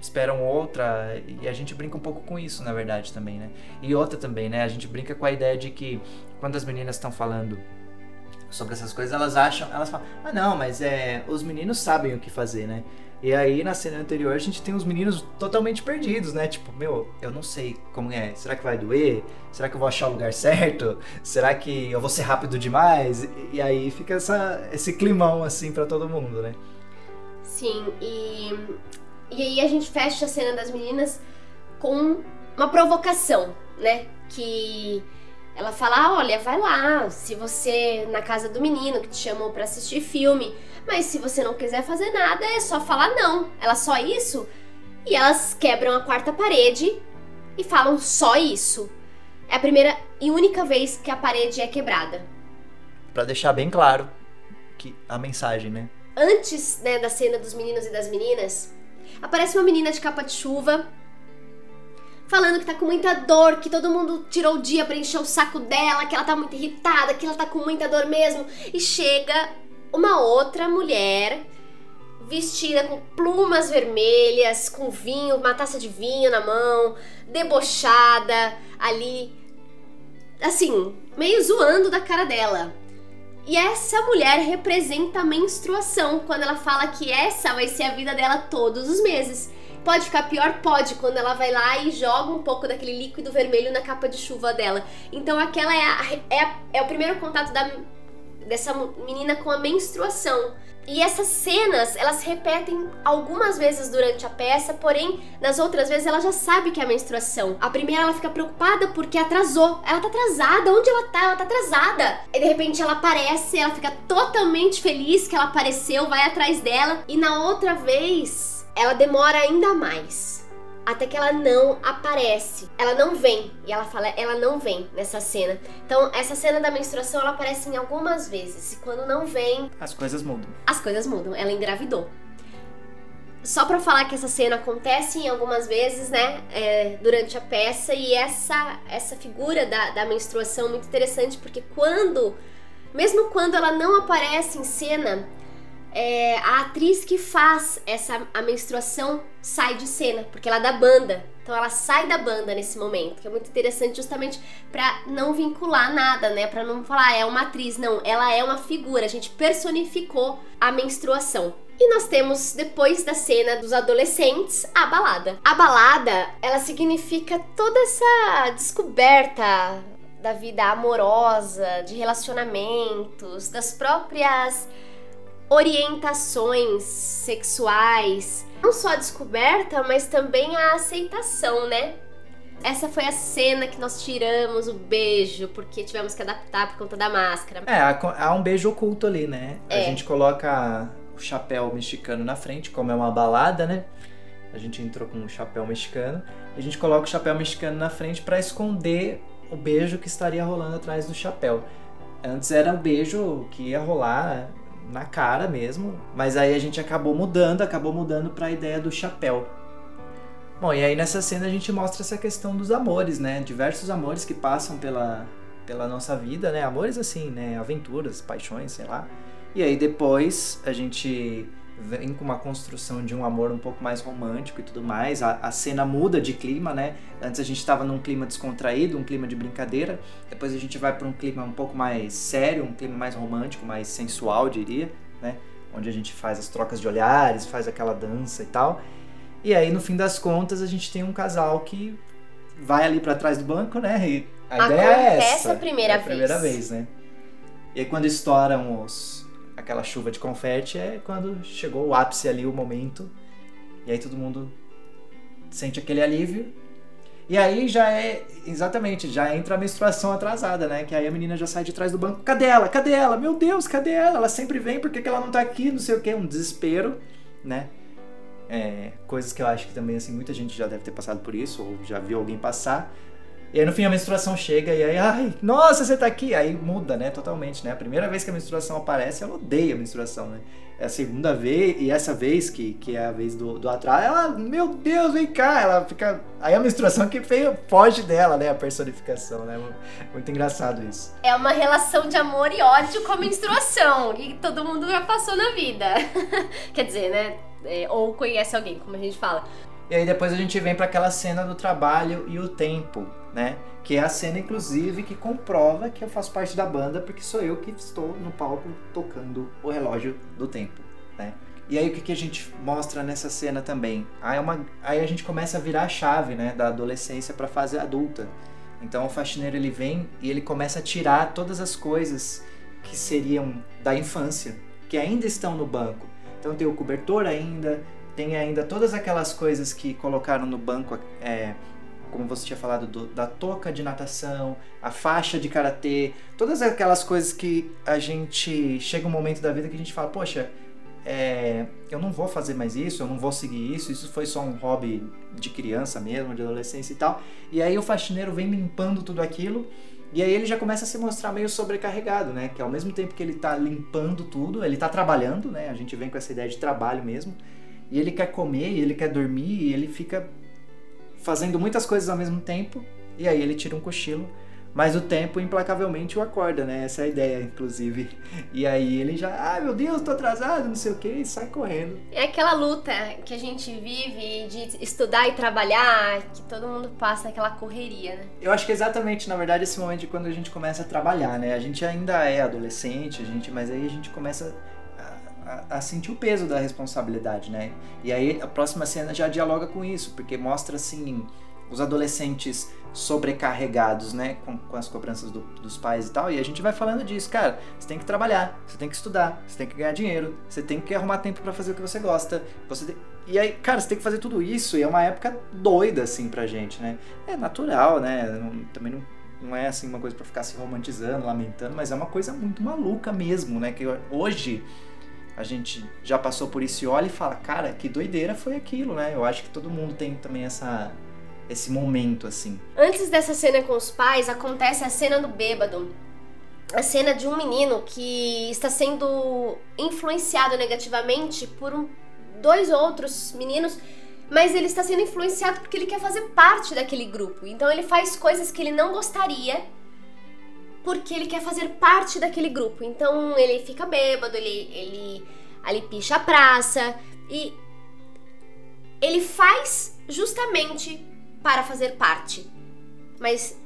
Speaker 1: esperam outra e a gente brinca um pouco com isso, na verdade, também, né? E outra também, né? A gente brinca com a ideia de que quando as meninas estão falando sobre essas coisas, elas acham, elas falam, ah não, mas é, os meninos sabem o que fazer, né? E aí na cena anterior a gente tem os meninos totalmente perdidos, né? Tipo, meu, eu não sei como é. Será que vai doer? Será que eu vou achar o lugar certo? Será que eu vou ser rápido demais? E aí fica essa, esse climão assim para todo mundo, né?
Speaker 2: Sim, e, e aí a gente fecha a cena das meninas com uma provocação, né? Que ela fala: olha, vai lá, se você na casa do menino que te chamou para assistir filme, mas se você não quiser fazer nada, é só falar não. Ela só isso. E elas quebram a quarta parede e falam só isso. É a primeira e única vez que a parede é quebrada.
Speaker 1: Para deixar bem claro que a mensagem, né?
Speaker 2: Antes, né, da cena dos meninos e das meninas, aparece uma menina de capa de chuva falando que tá com muita dor, que todo mundo tirou o dia pra encher o saco dela, que ela tá muito irritada, que ela tá com muita dor mesmo. E chega uma outra mulher vestida com plumas vermelhas, com vinho, uma taça de vinho na mão, debochada ali, assim, meio zoando da cara dela. E essa mulher representa a menstruação quando ela fala que essa vai ser a vida dela todos os meses. Pode ficar pior? Pode, quando ela vai lá e joga um pouco daquele líquido vermelho na capa de chuva dela. Então aquela é, a, é, é o primeiro contato da, dessa menina com a menstruação. E essas cenas, elas repetem algumas vezes durante a peça, porém, nas outras vezes ela já sabe que é a menstruação. A primeira ela fica preocupada porque atrasou. Ela tá atrasada, onde ela tá? Ela tá atrasada. E de repente ela aparece, ela fica totalmente feliz que ela apareceu, vai atrás dela. E na outra vez, ela demora ainda mais até que ela não aparece. Ela não vem. E ela fala, ela não vem nessa cena. Então, essa cena da menstruação ela aparece em algumas vezes. E quando não vem.
Speaker 1: As coisas mudam.
Speaker 2: As coisas mudam. Ela engravidou. Só pra falar que essa cena acontece em algumas vezes, né? É, durante a peça. E essa, essa figura da, da menstruação é muito interessante porque quando. Mesmo quando ela não aparece em cena, é, a atriz que faz essa a menstruação sai de cena, porque ela é da banda. Então ela sai da banda nesse momento, que é muito interessante justamente para não vincular nada, né? Para não falar ah, é uma atriz, não, ela é uma figura. A gente personificou a menstruação. E nós temos depois da cena dos adolescentes a balada. A balada, ela significa toda essa descoberta da vida amorosa, de relacionamentos, das próprias orientações sexuais. Não só a descoberta, mas também a aceitação, né? Essa foi a cena que nós tiramos o beijo, porque tivemos que adaptar por conta da máscara.
Speaker 1: É, há um beijo oculto ali, né? É. A gente coloca o chapéu mexicano na frente, como é uma balada, né? A gente entrou com o chapéu mexicano. E a gente coloca o chapéu mexicano na frente para esconder o beijo que estaria rolando atrás do chapéu. Antes era o beijo que ia rolar na cara mesmo, mas aí a gente acabou mudando, acabou mudando para a ideia do chapéu. Bom, e aí nessa cena a gente mostra essa questão dos amores, né? Diversos amores que passam pela, pela nossa vida, né? Amores assim, né? Aventuras, paixões, sei lá. E aí depois a gente vem com uma construção de um amor um pouco mais romântico e tudo mais. A, a cena muda de clima, né? Antes a gente estava num clima descontraído, um clima de brincadeira. Depois a gente vai para um clima um pouco mais sério, um clima mais romântico, mais sensual, diria, né? Onde a gente faz as trocas de olhares, faz aquela dança e tal. E aí no fim das contas a gente tem um casal que vai ali para trás do banco, né? E a
Speaker 2: Acontece
Speaker 1: ideia é essa.
Speaker 2: a primeira
Speaker 1: é a
Speaker 2: vez.
Speaker 1: primeira vez, né? E aí quando estouram os aquela chuva de confete é quando chegou o ápice ali, o momento. E aí todo mundo sente aquele alívio. E aí já é, exatamente, já entra a menstruação atrasada, né? Que aí a menina já sai de trás do banco. Cadê ela? Cadê ela? Meu Deus, cadê ela? Ela sempre vem, por que, que ela não tá aqui? Não sei o que, um desespero, né? É, coisas que eu acho que também, assim, muita gente já deve ter passado por isso, ou já viu alguém passar. E aí no fim a menstruação chega e aí, ai, nossa, você tá aqui. Aí muda, né, totalmente, né? A primeira vez que a menstruação aparece, ela odeia a menstruação, né? É a segunda vez, e essa vez, que, que é a vez do, do atraso, ela, meu Deus, vem cá, ela fica. Aí a menstruação que veio, foge dela, né? A personificação, né? Muito engraçado isso.
Speaker 2: É uma relação de amor e ódio com a menstruação, que todo mundo já passou na vida. [LAUGHS] Quer dizer, né? É, ou conhece alguém, como a gente fala.
Speaker 1: E aí depois a gente vem para aquela cena do trabalho e o tempo, né? Que é a cena, inclusive, que comprova que eu faço parte da banda, porque sou eu que estou no palco tocando o relógio do tempo, né? E aí o que, que a gente mostra nessa cena também? Aí, é uma, aí a gente começa a virar a chave, né, da adolescência para a fase adulta. Então o faxineiro ele vem e ele começa a tirar todas as coisas que seriam da infância, que ainda estão no banco. Então tem o cobertor ainda, tem ainda todas aquelas coisas que colocaram no banco, é, como você tinha falado, do, da touca de natação, a faixa de karatê, todas aquelas coisas que a gente chega um momento da vida que a gente fala, poxa, é, eu não vou fazer mais isso, eu não vou seguir isso, isso foi só um hobby de criança mesmo, de adolescência e tal. E aí o faxineiro vem limpando tudo aquilo e aí ele já começa a se mostrar meio sobrecarregado, né? Que ao mesmo tempo que ele tá limpando tudo, ele tá trabalhando, né? A gente vem com essa ideia de trabalho mesmo. E ele quer comer, ele quer dormir, e ele fica fazendo muitas coisas ao mesmo tempo. E aí ele tira um cochilo mas o tempo implacavelmente o acorda, né? Essa é a ideia, inclusive. E aí ele já, ah, meu Deus, tô atrasado, não sei o que, e sai correndo.
Speaker 2: É aquela luta que a gente vive de estudar e trabalhar, que todo mundo passa aquela correria, né?
Speaker 1: Eu acho que é exatamente, na verdade, esse momento de quando a gente começa a trabalhar, né? A gente ainda é adolescente, a gente, mas aí a gente começa a, sentir o peso da responsabilidade, né? E aí a próxima cena já dialoga com isso, porque mostra assim os adolescentes sobrecarregados, né, com, com as cobranças do, dos pais e tal, e a gente vai falando disso, cara, você tem que trabalhar, você tem que estudar, você tem que ganhar dinheiro, você tem que arrumar tempo para fazer o que você gosta, você e aí, cara, você tem que fazer tudo isso, e é uma época doida, assim, pra gente, né, é natural, né, não, também não, não é, assim, uma coisa para ficar se romantizando, lamentando, mas é uma coisa muito maluca mesmo, né, que hoje a gente já passou por isso e olha e fala, cara, que doideira foi aquilo, né, eu acho que todo mundo tem também essa esse momento assim.
Speaker 2: Antes dessa cena com os pais, acontece a cena do bêbado. A cena de um menino que está sendo influenciado negativamente por um, dois outros meninos, mas ele está sendo influenciado porque ele quer fazer parte daquele grupo. Então ele faz coisas que ele não gostaria porque ele quer fazer parte daquele grupo. Então ele fica bêbado, ele, ele ali picha a praça e ele faz justamente para fazer parte, mas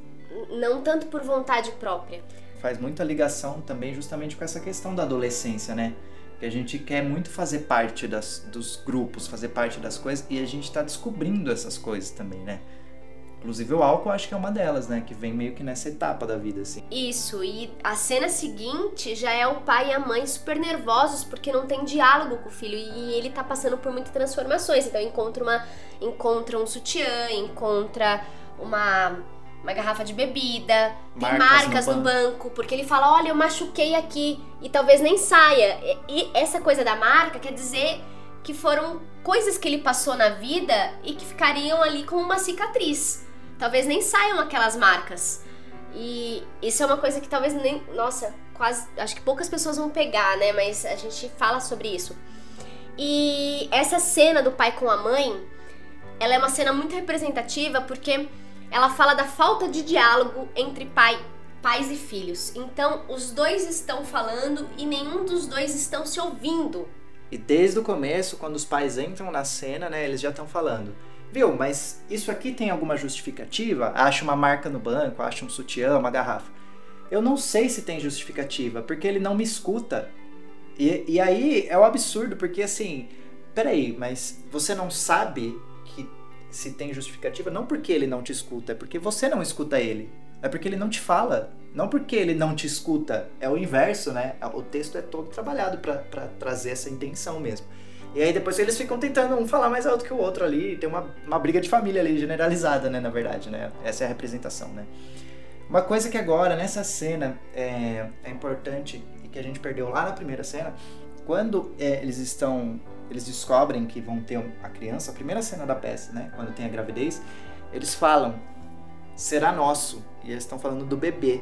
Speaker 2: não tanto por vontade própria.
Speaker 1: Faz muita ligação também justamente com essa questão da adolescência, né? Que a gente quer muito fazer parte das, dos grupos, fazer parte das coisas e a gente está descobrindo essas coisas também, né? Inclusive o álcool acho que é uma delas, né? Que vem meio que nessa etapa da vida, assim.
Speaker 2: Isso, e a cena seguinte já é o pai e a mãe super nervosos porque não tem diálogo com o filho e ele tá passando por muitas transformações. Então encontra uma. encontra um sutiã, encontra uma. Uma garrafa de bebida, marcas tem marcas no, no banco. banco, porque ele fala: Olha, eu machuquei aqui e talvez nem saia. E, e essa coisa da marca quer dizer que foram coisas que ele passou na vida e que ficariam ali como uma cicatriz talvez nem saiam aquelas marcas. E isso é uma coisa que talvez nem. Nossa, quase. Acho que poucas pessoas vão pegar, né? Mas a gente fala sobre isso. E essa cena do pai com a mãe, ela é uma cena muito representativa porque ela fala da falta de diálogo entre pai, pais e filhos. Então, os dois estão falando e nenhum dos dois estão se ouvindo.
Speaker 1: E desde o começo, quando os pais entram na cena, né, eles já estão falando viu, mas isso aqui tem alguma justificativa? Acha uma marca no banco, acha um sutiã, uma garrafa. Eu não sei se tem justificativa, porque ele não me escuta. E, e aí é o um absurdo, porque assim, peraí, mas você não sabe que se tem justificativa? Não porque ele não te escuta, é porque você não escuta ele. É porque ele não te fala. Não porque ele não te escuta. É o inverso, né? O texto é todo trabalhado para trazer essa intenção mesmo. E aí depois eles ficam tentando um falar mais alto que o outro ali, tem uma, uma briga de família ali, generalizada, né, na verdade, né? Essa é a representação, né? Uma coisa que agora, nessa cena, é, é importante e que a gente perdeu lá na primeira cena, quando é, eles estão, eles descobrem que vão ter a criança, a primeira cena da peça, né, quando tem a gravidez, eles falam, será nosso, e eles estão falando do bebê,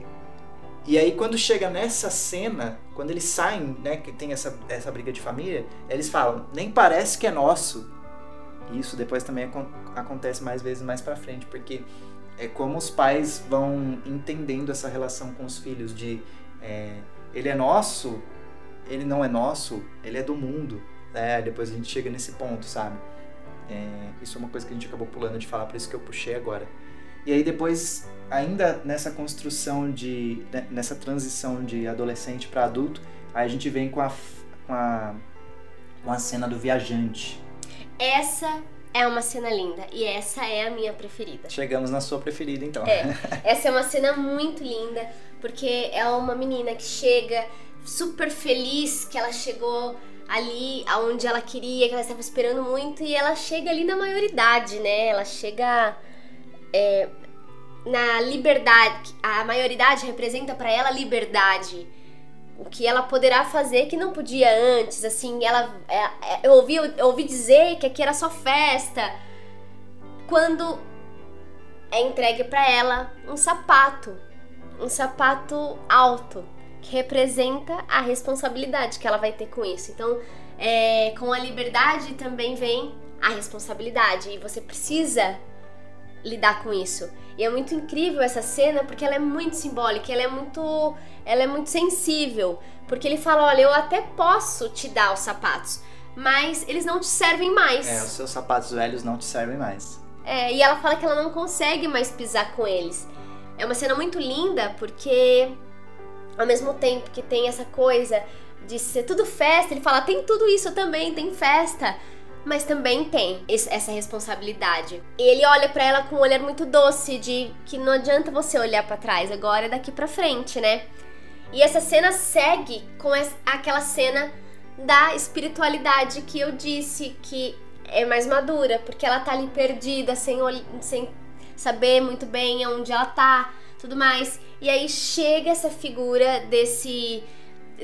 Speaker 1: e aí quando chega nessa cena, quando eles saem, né, que tem essa, essa briga de família, eles falam, nem parece que é nosso. Isso depois também acontece mais vezes mais para frente, porque é como os pais vão entendendo essa relação com os filhos de é, ele é nosso, ele não é nosso, ele é do mundo. Né? Depois a gente chega nesse ponto, sabe? É, isso é uma coisa que a gente acabou pulando de falar, por isso que eu puxei agora. E aí depois, ainda nessa construção de. Né, nessa transição de adolescente para adulto, aí a gente vem com a, com a com a cena do viajante.
Speaker 2: Essa é uma cena linda e essa é a minha preferida.
Speaker 1: Chegamos na sua preferida então.
Speaker 2: É, [LAUGHS] essa é uma cena muito linda porque é uma menina que chega super feliz que ela chegou ali aonde ela queria, que ela estava esperando muito e ela chega ali na maioridade, né? Ela chega é, na liberdade. A maioridade representa para ela liberdade o que ela poderá fazer que não podia antes, assim, ela é, é, eu ouvi eu ouvi dizer que aqui era só festa. Quando é entregue para ela um sapato, um sapato alto que representa a responsabilidade que ela vai ter com isso. Então, é, com a liberdade também vem a responsabilidade e você precisa lidar com isso. E é muito incrível essa cena porque ela é muito simbólica, ela é muito, ela é muito sensível, porque ele fala, olha, eu até posso te dar os sapatos, mas eles não te servem mais.
Speaker 1: É, os seus sapatos velhos não te servem mais.
Speaker 2: É, e ela fala que ela não consegue mais pisar com eles. É uma cena muito linda porque ao mesmo tempo que tem essa coisa de ser tudo festa, ele fala, tem tudo isso também, tem festa mas também tem essa responsabilidade. Ele olha para ela com um olhar muito doce de que não adianta você olhar para trás, agora é daqui para frente, né? E essa cena segue com aquela cena da espiritualidade que eu disse que é mais madura, porque ela tá ali perdida, sem, sem saber muito bem onde ela tá, tudo mais. E aí chega essa figura desse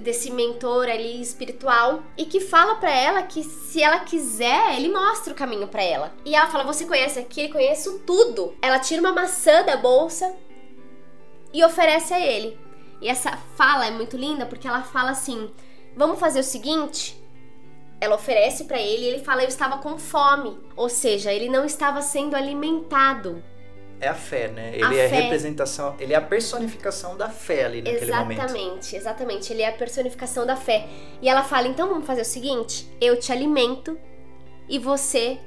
Speaker 2: desse mentor ali espiritual e que fala para ela que se ela quiser, ele mostra o caminho para ela. E ela fala: "Você conhece aqui? Conheço tudo". Ela tira uma maçã da bolsa e oferece a ele. E essa fala é muito linda porque ela fala assim: "Vamos fazer o seguinte, ela oferece para ele e ele fala: Eu estava com fome. Ou seja, ele não estava sendo alimentado
Speaker 1: é a fé, né? Ele a é fé. representação, ele é a personificação da fé ali naquele
Speaker 2: exatamente,
Speaker 1: momento.
Speaker 2: Exatamente, exatamente. Ele é a personificação da fé. E ela fala: então vamos fazer o seguinte: eu te alimento e você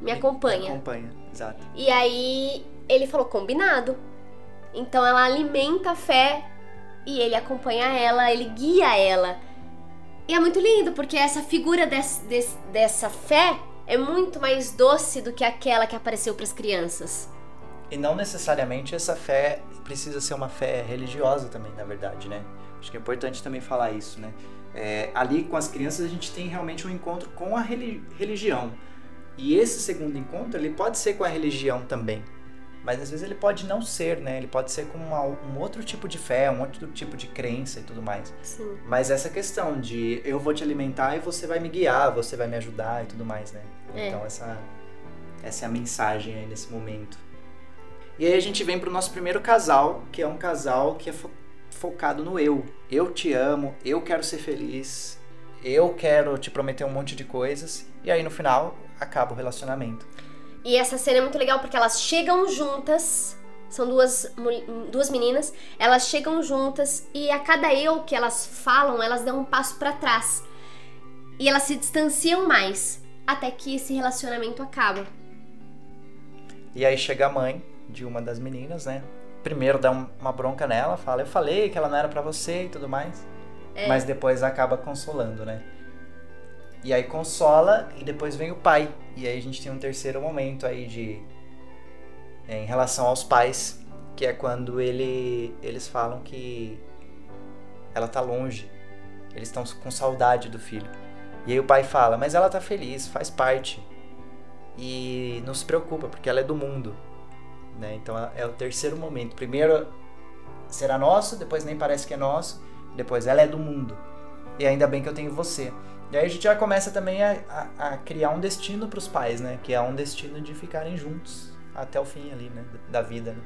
Speaker 2: me acompanha. Me
Speaker 1: acompanha, exato.
Speaker 2: E aí ele falou: combinado. Então ela alimenta a fé e ele acompanha ela, ele guia ela. E é muito lindo, porque essa figura desse, desse, dessa fé é muito mais doce do que aquela que apareceu para as crianças.
Speaker 1: E não necessariamente essa fé precisa ser uma fé religiosa também, na verdade, né? Acho que é importante também falar isso, né? É, ali com as crianças a gente tem realmente um encontro com a religião. E esse segundo encontro, ele pode ser com a religião também. Mas às vezes ele pode não ser, né? Ele pode ser com uma, um outro tipo de fé, um outro tipo de crença e tudo mais.
Speaker 2: Sim.
Speaker 1: Mas essa questão de eu vou te alimentar e você vai me guiar, você vai me ajudar e tudo mais, né? É. Então essa, essa é a mensagem aí nesse momento. E aí a gente vem pro nosso primeiro casal, que é um casal que é fo focado no eu. Eu te amo, eu quero ser feliz, eu quero te prometer um monte de coisas. E aí no final acaba o relacionamento.
Speaker 2: E essa cena é muito legal porque elas chegam juntas, são duas, duas meninas, elas chegam juntas e a cada eu que elas falam, elas dão um passo para trás. E elas se distanciam mais, até que esse relacionamento acaba.
Speaker 1: E aí chega a mãe de uma das meninas, né? Primeiro dá uma bronca nela, fala: Eu falei que ela não era para você e tudo mais. É. Mas depois acaba consolando, né? E aí consola e depois vem o pai. E aí a gente tem um terceiro momento aí de é, em relação aos pais, que é quando ele eles falam que ela tá longe. Eles estão com saudade do filho. E aí o pai fala: "Mas ela tá feliz, faz parte. E não se preocupa, porque ela é do mundo." Né? Então é o terceiro momento. Primeiro será nosso, depois nem parece que é nosso, depois ela é do mundo. E ainda bem que eu tenho você. E aí a gente já começa também a, a, a criar um destino para os pais, né? Que é um destino de ficarem juntos até o fim ali, né? Da vida, né?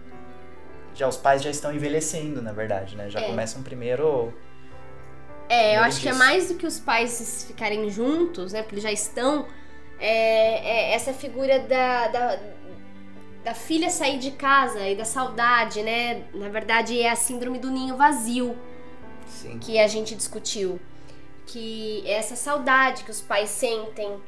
Speaker 1: Já os pais já estão envelhecendo, na verdade, né? Já é. começam primeiro...
Speaker 2: É, eu acho disso. que é mais do que os pais ficarem juntos, né? Porque eles já estão... É, é essa figura da, da, da filha sair de casa e da saudade, né? Na verdade, é a síndrome do ninho vazio.
Speaker 1: Sim.
Speaker 2: Que a gente discutiu que é essa saudade que os pais sentem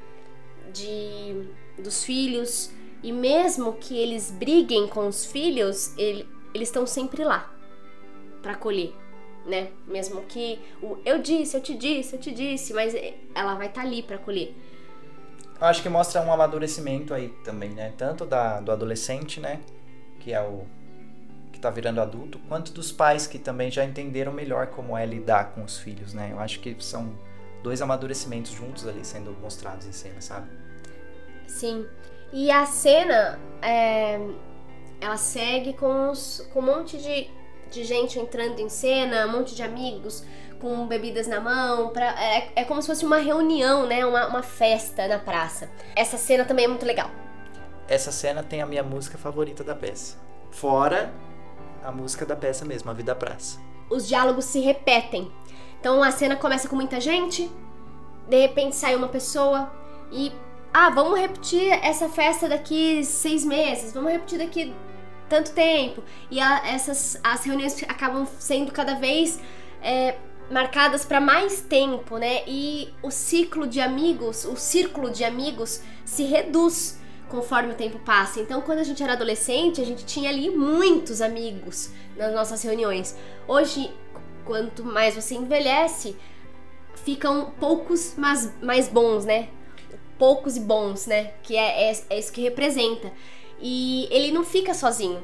Speaker 2: de dos filhos e mesmo que eles briguem com os filhos, ele, eles estão sempre lá para acolher. né? Mesmo que o eu disse, eu te disse, eu te disse, mas ela vai estar tá ali para acolher.
Speaker 1: Eu acho que mostra um amadurecimento aí também, né? Tanto da, do adolescente, né? Que é o que tá virando adulto, quanto dos pais que também já entenderam melhor como é lidar com os filhos, né? Eu acho que são dois amadurecimentos juntos ali sendo mostrados em cena, sabe?
Speaker 2: Sim. E a cena, é, ela segue com, os, com um monte de, de gente entrando em cena, um monte de amigos com bebidas na mão. Pra, é, é como se fosse uma reunião, né? Uma, uma festa na praça. Essa cena também é muito legal.
Speaker 1: Essa cena tem a minha música favorita da peça. Fora a música da peça mesmo, A Vida Praça.
Speaker 2: Os diálogos se repetem. Então a cena começa com muita gente, de repente sai uma pessoa e ah, vamos repetir essa festa daqui seis meses, vamos repetir daqui tanto tempo. E a, essas as reuniões acabam sendo cada vez é, marcadas para mais tempo, né? E o ciclo de amigos, o círculo de amigos se reduz conforme o tempo passa. Então, quando a gente era adolescente, a gente tinha ali muitos amigos nas nossas reuniões. Hoje, quanto mais você envelhece, ficam poucos, mas mais bons, né? poucos e bons, né? Que é, é, é isso que representa. E ele não fica sozinho.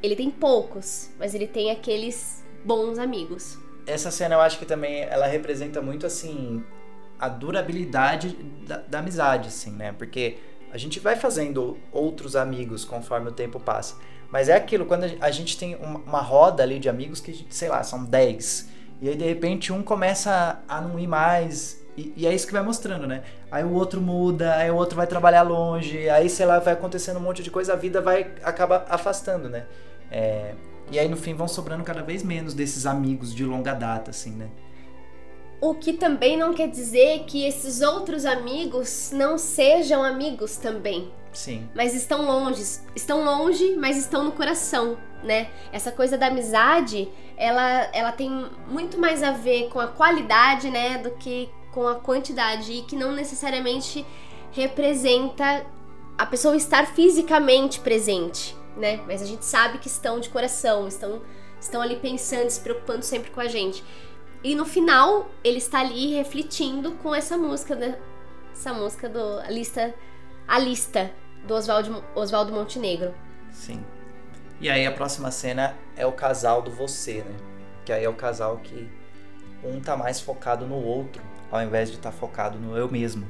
Speaker 2: Ele tem poucos, mas ele tem aqueles bons amigos.
Speaker 1: Essa cena eu acho que também ela representa muito assim a durabilidade da, da amizade, assim, né? Porque a gente vai fazendo outros amigos conforme o tempo passa. Mas é aquilo, quando a gente tem uma roda ali de amigos que, sei lá, são 10. E aí de repente um começa a não ir mais, e, e, é isso que vai mostrando, né? Aí o outro muda, aí o outro vai trabalhar longe, aí, sei lá, vai acontecendo um monte de coisa, a vida vai acaba afastando, né? É, e aí no fim vão sobrando cada vez menos desses amigos de longa data, assim, né?
Speaker 2: O que também não quer dizer que esses outros amigos não sejam amigos também.
Speaker 1: Sim.
Speaker 2: Mas estão longe, estão longe, mas estão no coração, né? Essa coisa da amizade, ela, ela tem muito mais a ver com a qualidade, né, do que com a quantidade e que não necessariamente representa a pessoa estar fisicamente presente, né? Mas a gente sabe que estão de coração, estão, estão ali pensando, se preocupando sempre com a gente. E no final, ele está ali refletindo com essa música, né? Essa música do a lista a lista do Oswaldo Montenegro.
Speaker 1: Sim. E aí a próxima cena é o casal do você, né? Que aí é o casal que um tá mais focado no outro ao invés de estar tá focado no eu mesmo.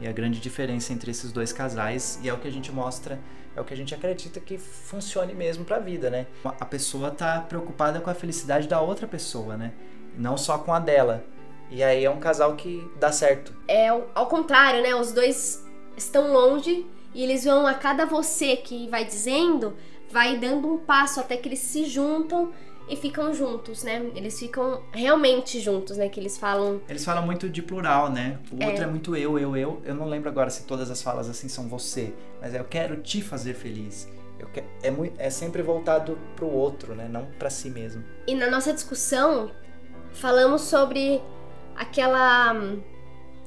Speaker 1: E a grande diferença entre esses dois casais, e é o que a gente mostra, é o que a gente acredita que funcione mesmo para a vida, né? A pessoa tá preocupada com a felicidade da outra pessoa, né? Não só com a dela. E aí é um casal que dá certo.
Speaker 2: É ao contrário, né? Os dois estão longe e eles vão a cada você que vai dizendo, vai dando um passo até que eles se juntam e ficam juntos, né? Eles ficam realmente juntos, né? Que eles falam.
Speaker 1: Eles falam muito de plural, né? O é. outro é muito eu, eu, eu. Eu não lembro agora se todas as falas assim são você, mas é eu quero te fazer feliz. Eu quero, é, muito, é sempre voltado pro outro, né? Não para si mesmo.
Speaker 2: E na nossa discussão, falamos sobre aquela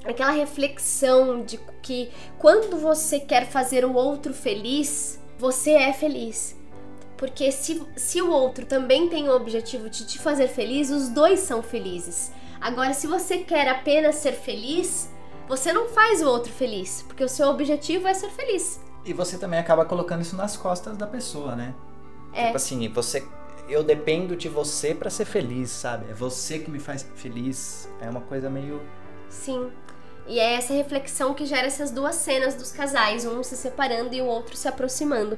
Speaker 2: aquela reflexão de que quando você quer fazer o outro feliz, você é feliz. Porque se, se o outro também tem o objetivo de te fazer feliz, os dois são felizes. Agora, se você quer apenas ser feliz, você não faz o outro feliz, porque o seu objetivo é ser feliz.
Speaker 1: E você também acaba colocando isso nas costas da pessoa, né? É. Tipo assim, você eu dependo de você para ser feliz, sabe? É você que me faz feliz. É uma coisa meio
Speaker 2: Sim. E é essa reflexão que gera essas duas cenas dos casais, um se separando e o outro se aproximando.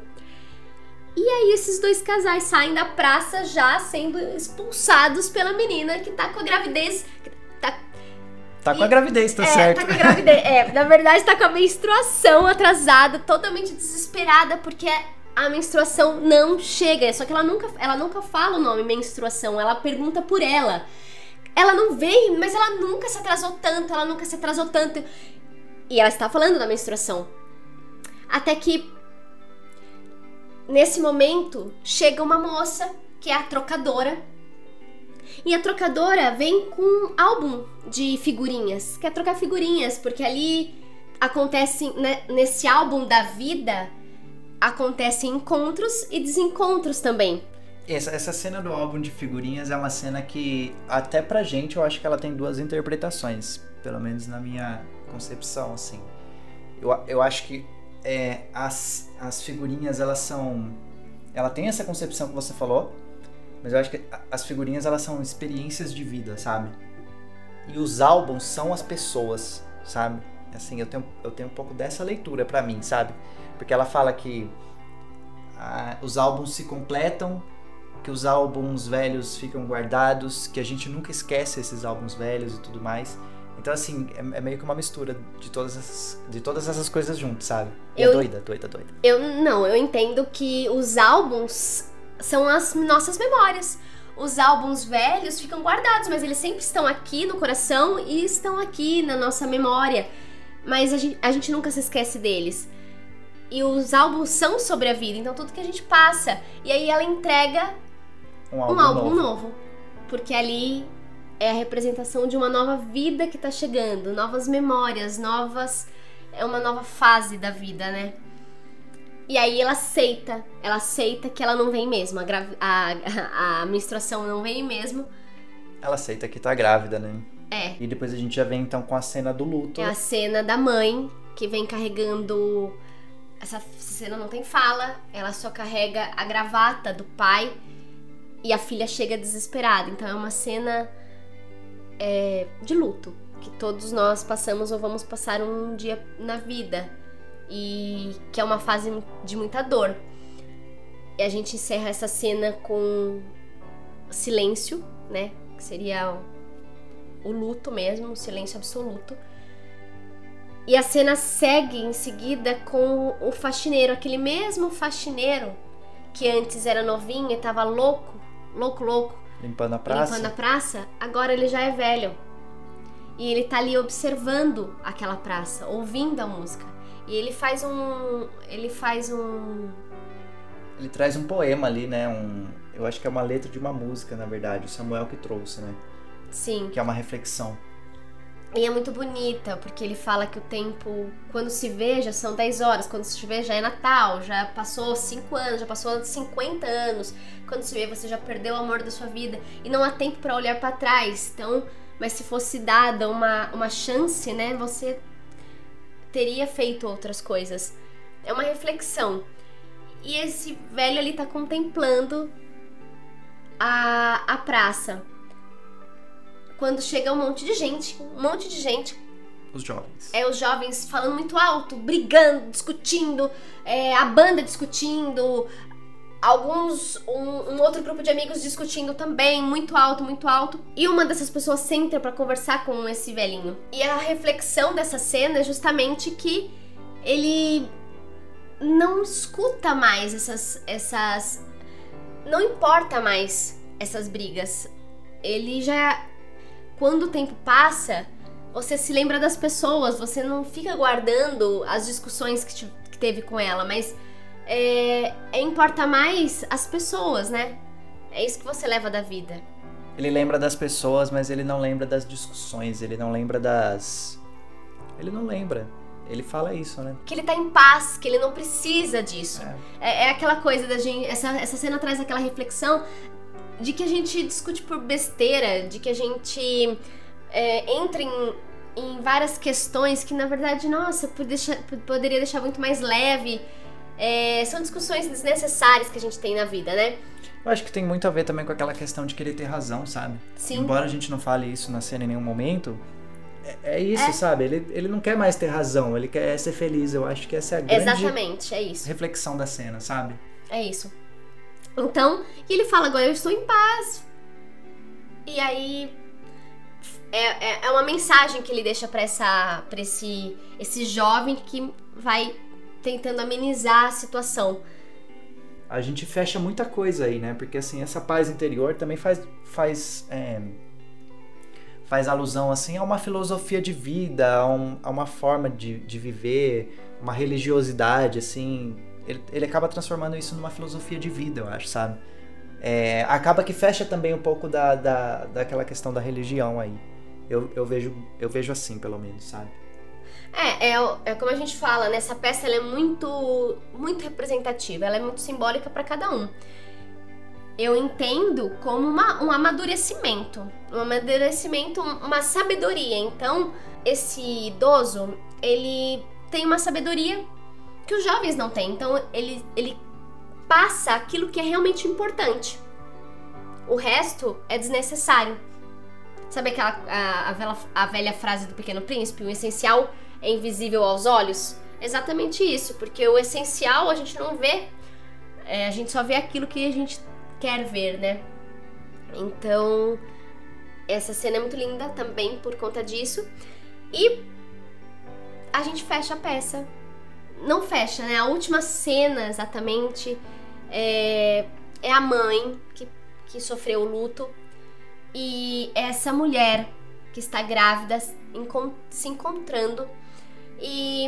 Speaker 2: E aí esses dois casais saem da praça já sendo expulsados pela menina que tá com a gravidez. Tá,
Speaker 1: tá com e, a gravidez, tá é, certo.
Speaker 2: Tá com a gravidez. é, na verdade tá com a menstruação atrasada, totalmente desesperada, porque a menstruação não chega. Só que ela nunca, ela nunca fala o nome menstruação, ela pergunta por ela. Ela não vem, mas ela nunca se atrasou tanto, ela nunca se atrasou tanto. E ela está falando da menstruação. Até que Nesse momento, chega uma moça, que é a trocadora. E a trocadora vem com um álbum de figurinhas. Quer trocar figurinhas, porque ali acontece, né, nesse álbum da vida, acontecem encontros e desencontros também.
Speaker 1: Essa, essa cena do álbum de figurinhas é uma cena que, até pra gente, eu acho que ela tem duas interpretações. Pelo menos na minha concepção, assim. Eu, eu acho que é, as, as figurinhas, elas são... Ela tem essa concepção que você falou, mas eu acho que as figurinhas, elas são experiências de vida, sabe? E os álbuns são as pessoas, sabe? Assim, eu tenho, eu tenho um pouco dessa leitura para mim, sabe? Porque ela fala que ah, os álbuns se completam, que os álbuns velhos ficam guardados, que a gente nunca esquece esses álbuns velhos e tudo mais. Então, assim, é, é meio que uma mistura de todas essas, de todas essas coisas juntas, sabe? É eu, é doida, doida, doida.
Speaker 2: Eu não, eu entendo que os álbuns são as nossas memórias. Os álbuns velhos ficam guardados, mas eles sempre estão aqui no coração e estão aqui na nossa memória. Mas a gente, a gente nunca se esquece deles. E os álbuns são sobre a vida, então tudo que a gente passa. E aí ela entrega
Speaker 1: um álbum,
Speaker 2: um álbum
Speaker 1: novo.
Speaker 2: novo. Porque ali é a representação de uma nova vida que tá chegando, novas memórias, novas. É uma nova fase da vida, né? E aí ela aceita, ela aceita que ela não vem mesmo, a, a, a menstruação não vem mesmo.
Speaker 1: Ela aceita que tá grávida, né?
Speaker 2: É.
Speaker 1: E depois a gente já vem então com a cena do luto.
Speaker 2: É a cena da mãe que vem carregando. Essa cena não tem fala, ela só carrega a gravata do pai e a filha chega desesperada. Então é uma cena é, de luto que todos nós passamos ou vamos passar um dia na vida e que é uma fase de muita dor. E a gente encerra essa cena com silêncio, né? Que seria o luto mesmo, o silêncio absoluto. E a cena segue em seguida com o faxineiro, aquele mesmo faxineiro que antes era novinho e tava louco, louco, louco.
Speaker 1: Limpando a praça.
Speaker 2: Limpando a praça, agora ele já é velho. E ele tá ali observando aquela praça, ouvindo a música. E ele faz um. Ele faz um.
Speaker 1: Ele traz um poema ali, né? Um, eu acho que é uma letra de uma música, na verdade. O Samuel que trouxe, né?
Speaker 2: Sim.
Speaker 1: Que é uma reflexão.
Speaker 2: E é muito bonita, porque ele fala que o tempo, quando se vê, já são 10 horas, quando se vê, já é Natal, já passou 5 anos, já passou 50 anos. Quando se vê, você já perdeu o amor da sua vida e não há tempo para olhar para trás. Então, mas se fosse dada uma, uma chance, né, você teria feito outras coisas. É uma reflexão. E esse velho ali tá contemplando a, a praça. Quando chega um monte de gente, um monte de gente.
Speaker 1: Os jovens.
Speaker 2: É, os jovens falando muito alto, brigando, discutindo, é, a banda discutindo, alguns um, um, outro grupo de amigos discutindo também muito alto, muito alto. E uma dessas pessoas senta para conversar com esse velhinho. E a reflexão dessa cena é justamente que ele não escuta mais essas essas não importa mais essas brigas. Ele já quando o tempo passa, você se lembra das pessoas, você não fica guardando as discussões que, te, que teve com ela, mas é, é, importa mais as pessoas, né? É isso que você leva da vida.
Speaker 1: Ele lembra das pessoas, mas ele não lembra das discussões, ele não lembra das. Ele não lembra. Ele fala isso, né?
Speaker 2: Que ele tá em paz, que ele não precisa disso. É, é, é aquela coisa da gente. Essa, essa cena traz aquela reflexão de que a gente discute por besteira, de que a gente é, entra em, em várias questões que, na verdade, nossa, poderia deixar muito mais leve. É, são discussões desnecessárias que a gente tem na vida, né?
Speaker 1: Eu acho que tem muito a ver também com aquela questão de querer ter razão, sabe?
Speaker 2: Sim.
Speaker 1: Embora a gente não fale isso na cena em nenhum momento, é, é isso, é. sabe? Ele, ele não quer mais ter razão, ele quer ser feliz. Eu acho que essa é a grande
Speaker 2: Exatamente, é isso.
Speaker 1: reflexão da cena, sabe?
Speaker 2: É isso. Então, ele fala, agora eu estou em paz. E aí é, é, é, uma mensagem que ele deixa para essa para esse esse jovem que vai tentando amenizar a situação.
Speaker 1: A gente fecha muita coisa aí, né? Porque assim, essa paz interior também faz faz é, faz alusão assim a uma filosofia de vida, a, um, a uma forma de, de viver, uma religiosidade assim. Ele, ele acaba transformando isso numa filosofia de vida, eu acho, sabe? É, acaba que fecha também um pouco da, da, daquela questão da religião aí. Eu, eu, vejo, eu vejo assim, pelo menos, sabe?
Speaker 2: É, é, é como a gente fala, né? Essa peça é muito, muito representativa, ela é muito simbólica para cada um. eu entendo como uma, um amadurecimento. Um amadurecimento, uma sabedoria. Então, esse idoso, ele tem uma sabedoria que os jovens não têm. Então, ele, ele passa aquilo que é realmente importante. O resto é desnecessário. Sabe aquela a, a, velha, a velha frase do Pequeno Príncipe? O essencial é invisível aos olhos? Exatamente isso, porque o essencial a gente não vê, é, a gente só vê aquilo que a gente quer ver, né? Então, essa cena é muito linda também por conta disso. E a gente fecha a peça. Não fecha, né? A última cena, exatamente, é, é a mãe que, que sofreu o luto. E essa mulher que está grávida se encontrando e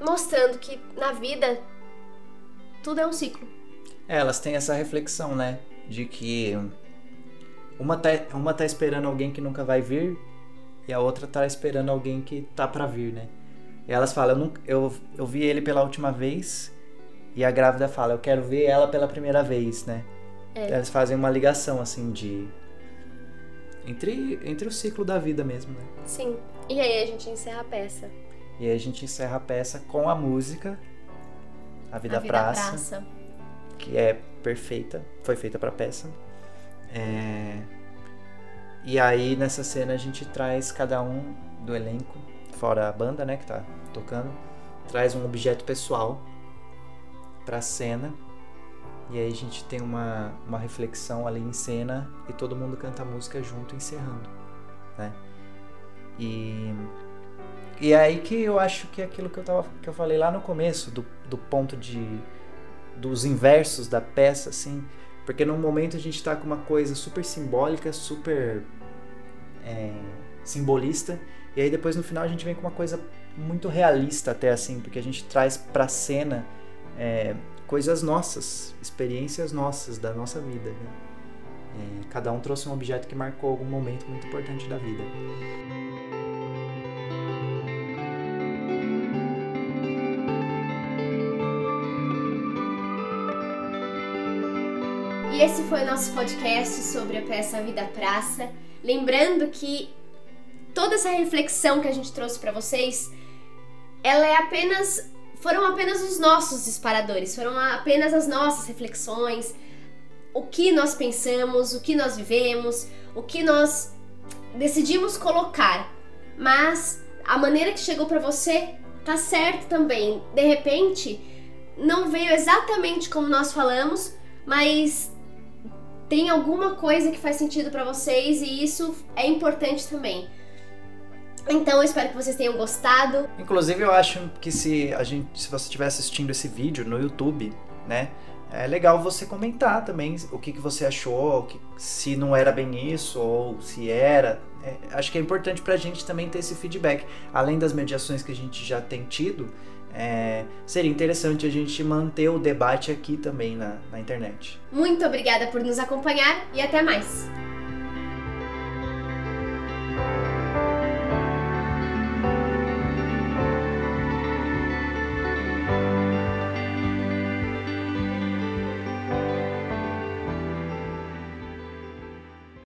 Speaker 2: mostrando que na vida tudo é um ciclo.
Speaker 1: É, elas têm essa reflexão, né? De que uma tá, uma tá esperando alguém que nunca vai vir e a outra tá esperando alguém que tá para vir, né? E elas falam, eu, eu, eu vi ele pela última vez e a grávida fala, eu quero ver ela pela primeira vez, né? É. Elas fazem uma ligação, assim, de... Entre, entre o ciclo da vida mesmo, né?
Speaker 2: Sim. E aí a gente encerra a peça.
Speaker 1: E aí a gente encerra a peça com a música A Vida, a Vida Praça, Praça, que é perfeita, foi feita para peça. É... E aí nessa cena a gente traz cada um do elenco, fora a banda, né, que tá tocando, traz um objeto pessoal para a cena. E aí a gente tem uma, uma reflexão ali em cena e todo mundo canta a música junto, encerrando, né? E e é aí que eu acho que é aquilo que eu, tava, que eu falei lá no começo, do, do ponto de. dos inversos da peça, assim. Porque num momento a gente está com uma coisa super simbólica, super é, simbolista, e aí depois no final a gente vem com uma coisa muito realista, até assim, porque a gente traz pra cena é, coisas nossas, experiências nossas da nossa vida. Né? É, cada um trouxe um objeto que marcou algum momento muito importante da vida.
Speaker 2: esse foi o nosso podcast sobre a peça Vida Praça. Lembrando que toda essa reflexão que a gente trouxe para vocês, ela é apenas foram apenas os nossos disparadores, foram apenas as nossas reflexões, o que nós pensamos, o que nós vivemos, o que nós decidimos colocar. Mas a maneira que chegou para você tá certo também. De repente, não veio exatamente como nós falamos, mas tem alguma coisa que faz sentido para vocês e isso é importante também. Então eu espero que vocês tenham gostado.
Speaker 1: Inclusive eu acho que se a gente, se você estiver assistindo esse vídeo no YouTube, né, é legal você comentar também o que, que você achou, que, se não era bem isso ou se era. É, acho que é importante pra gente também ter esse feedback. Além das mediações que a gente já tem tido, é, seria interessante a gente manter o debate aqui também na, na internet.
Speaker 2: Muito obrigada por nos acompanhar e até mais!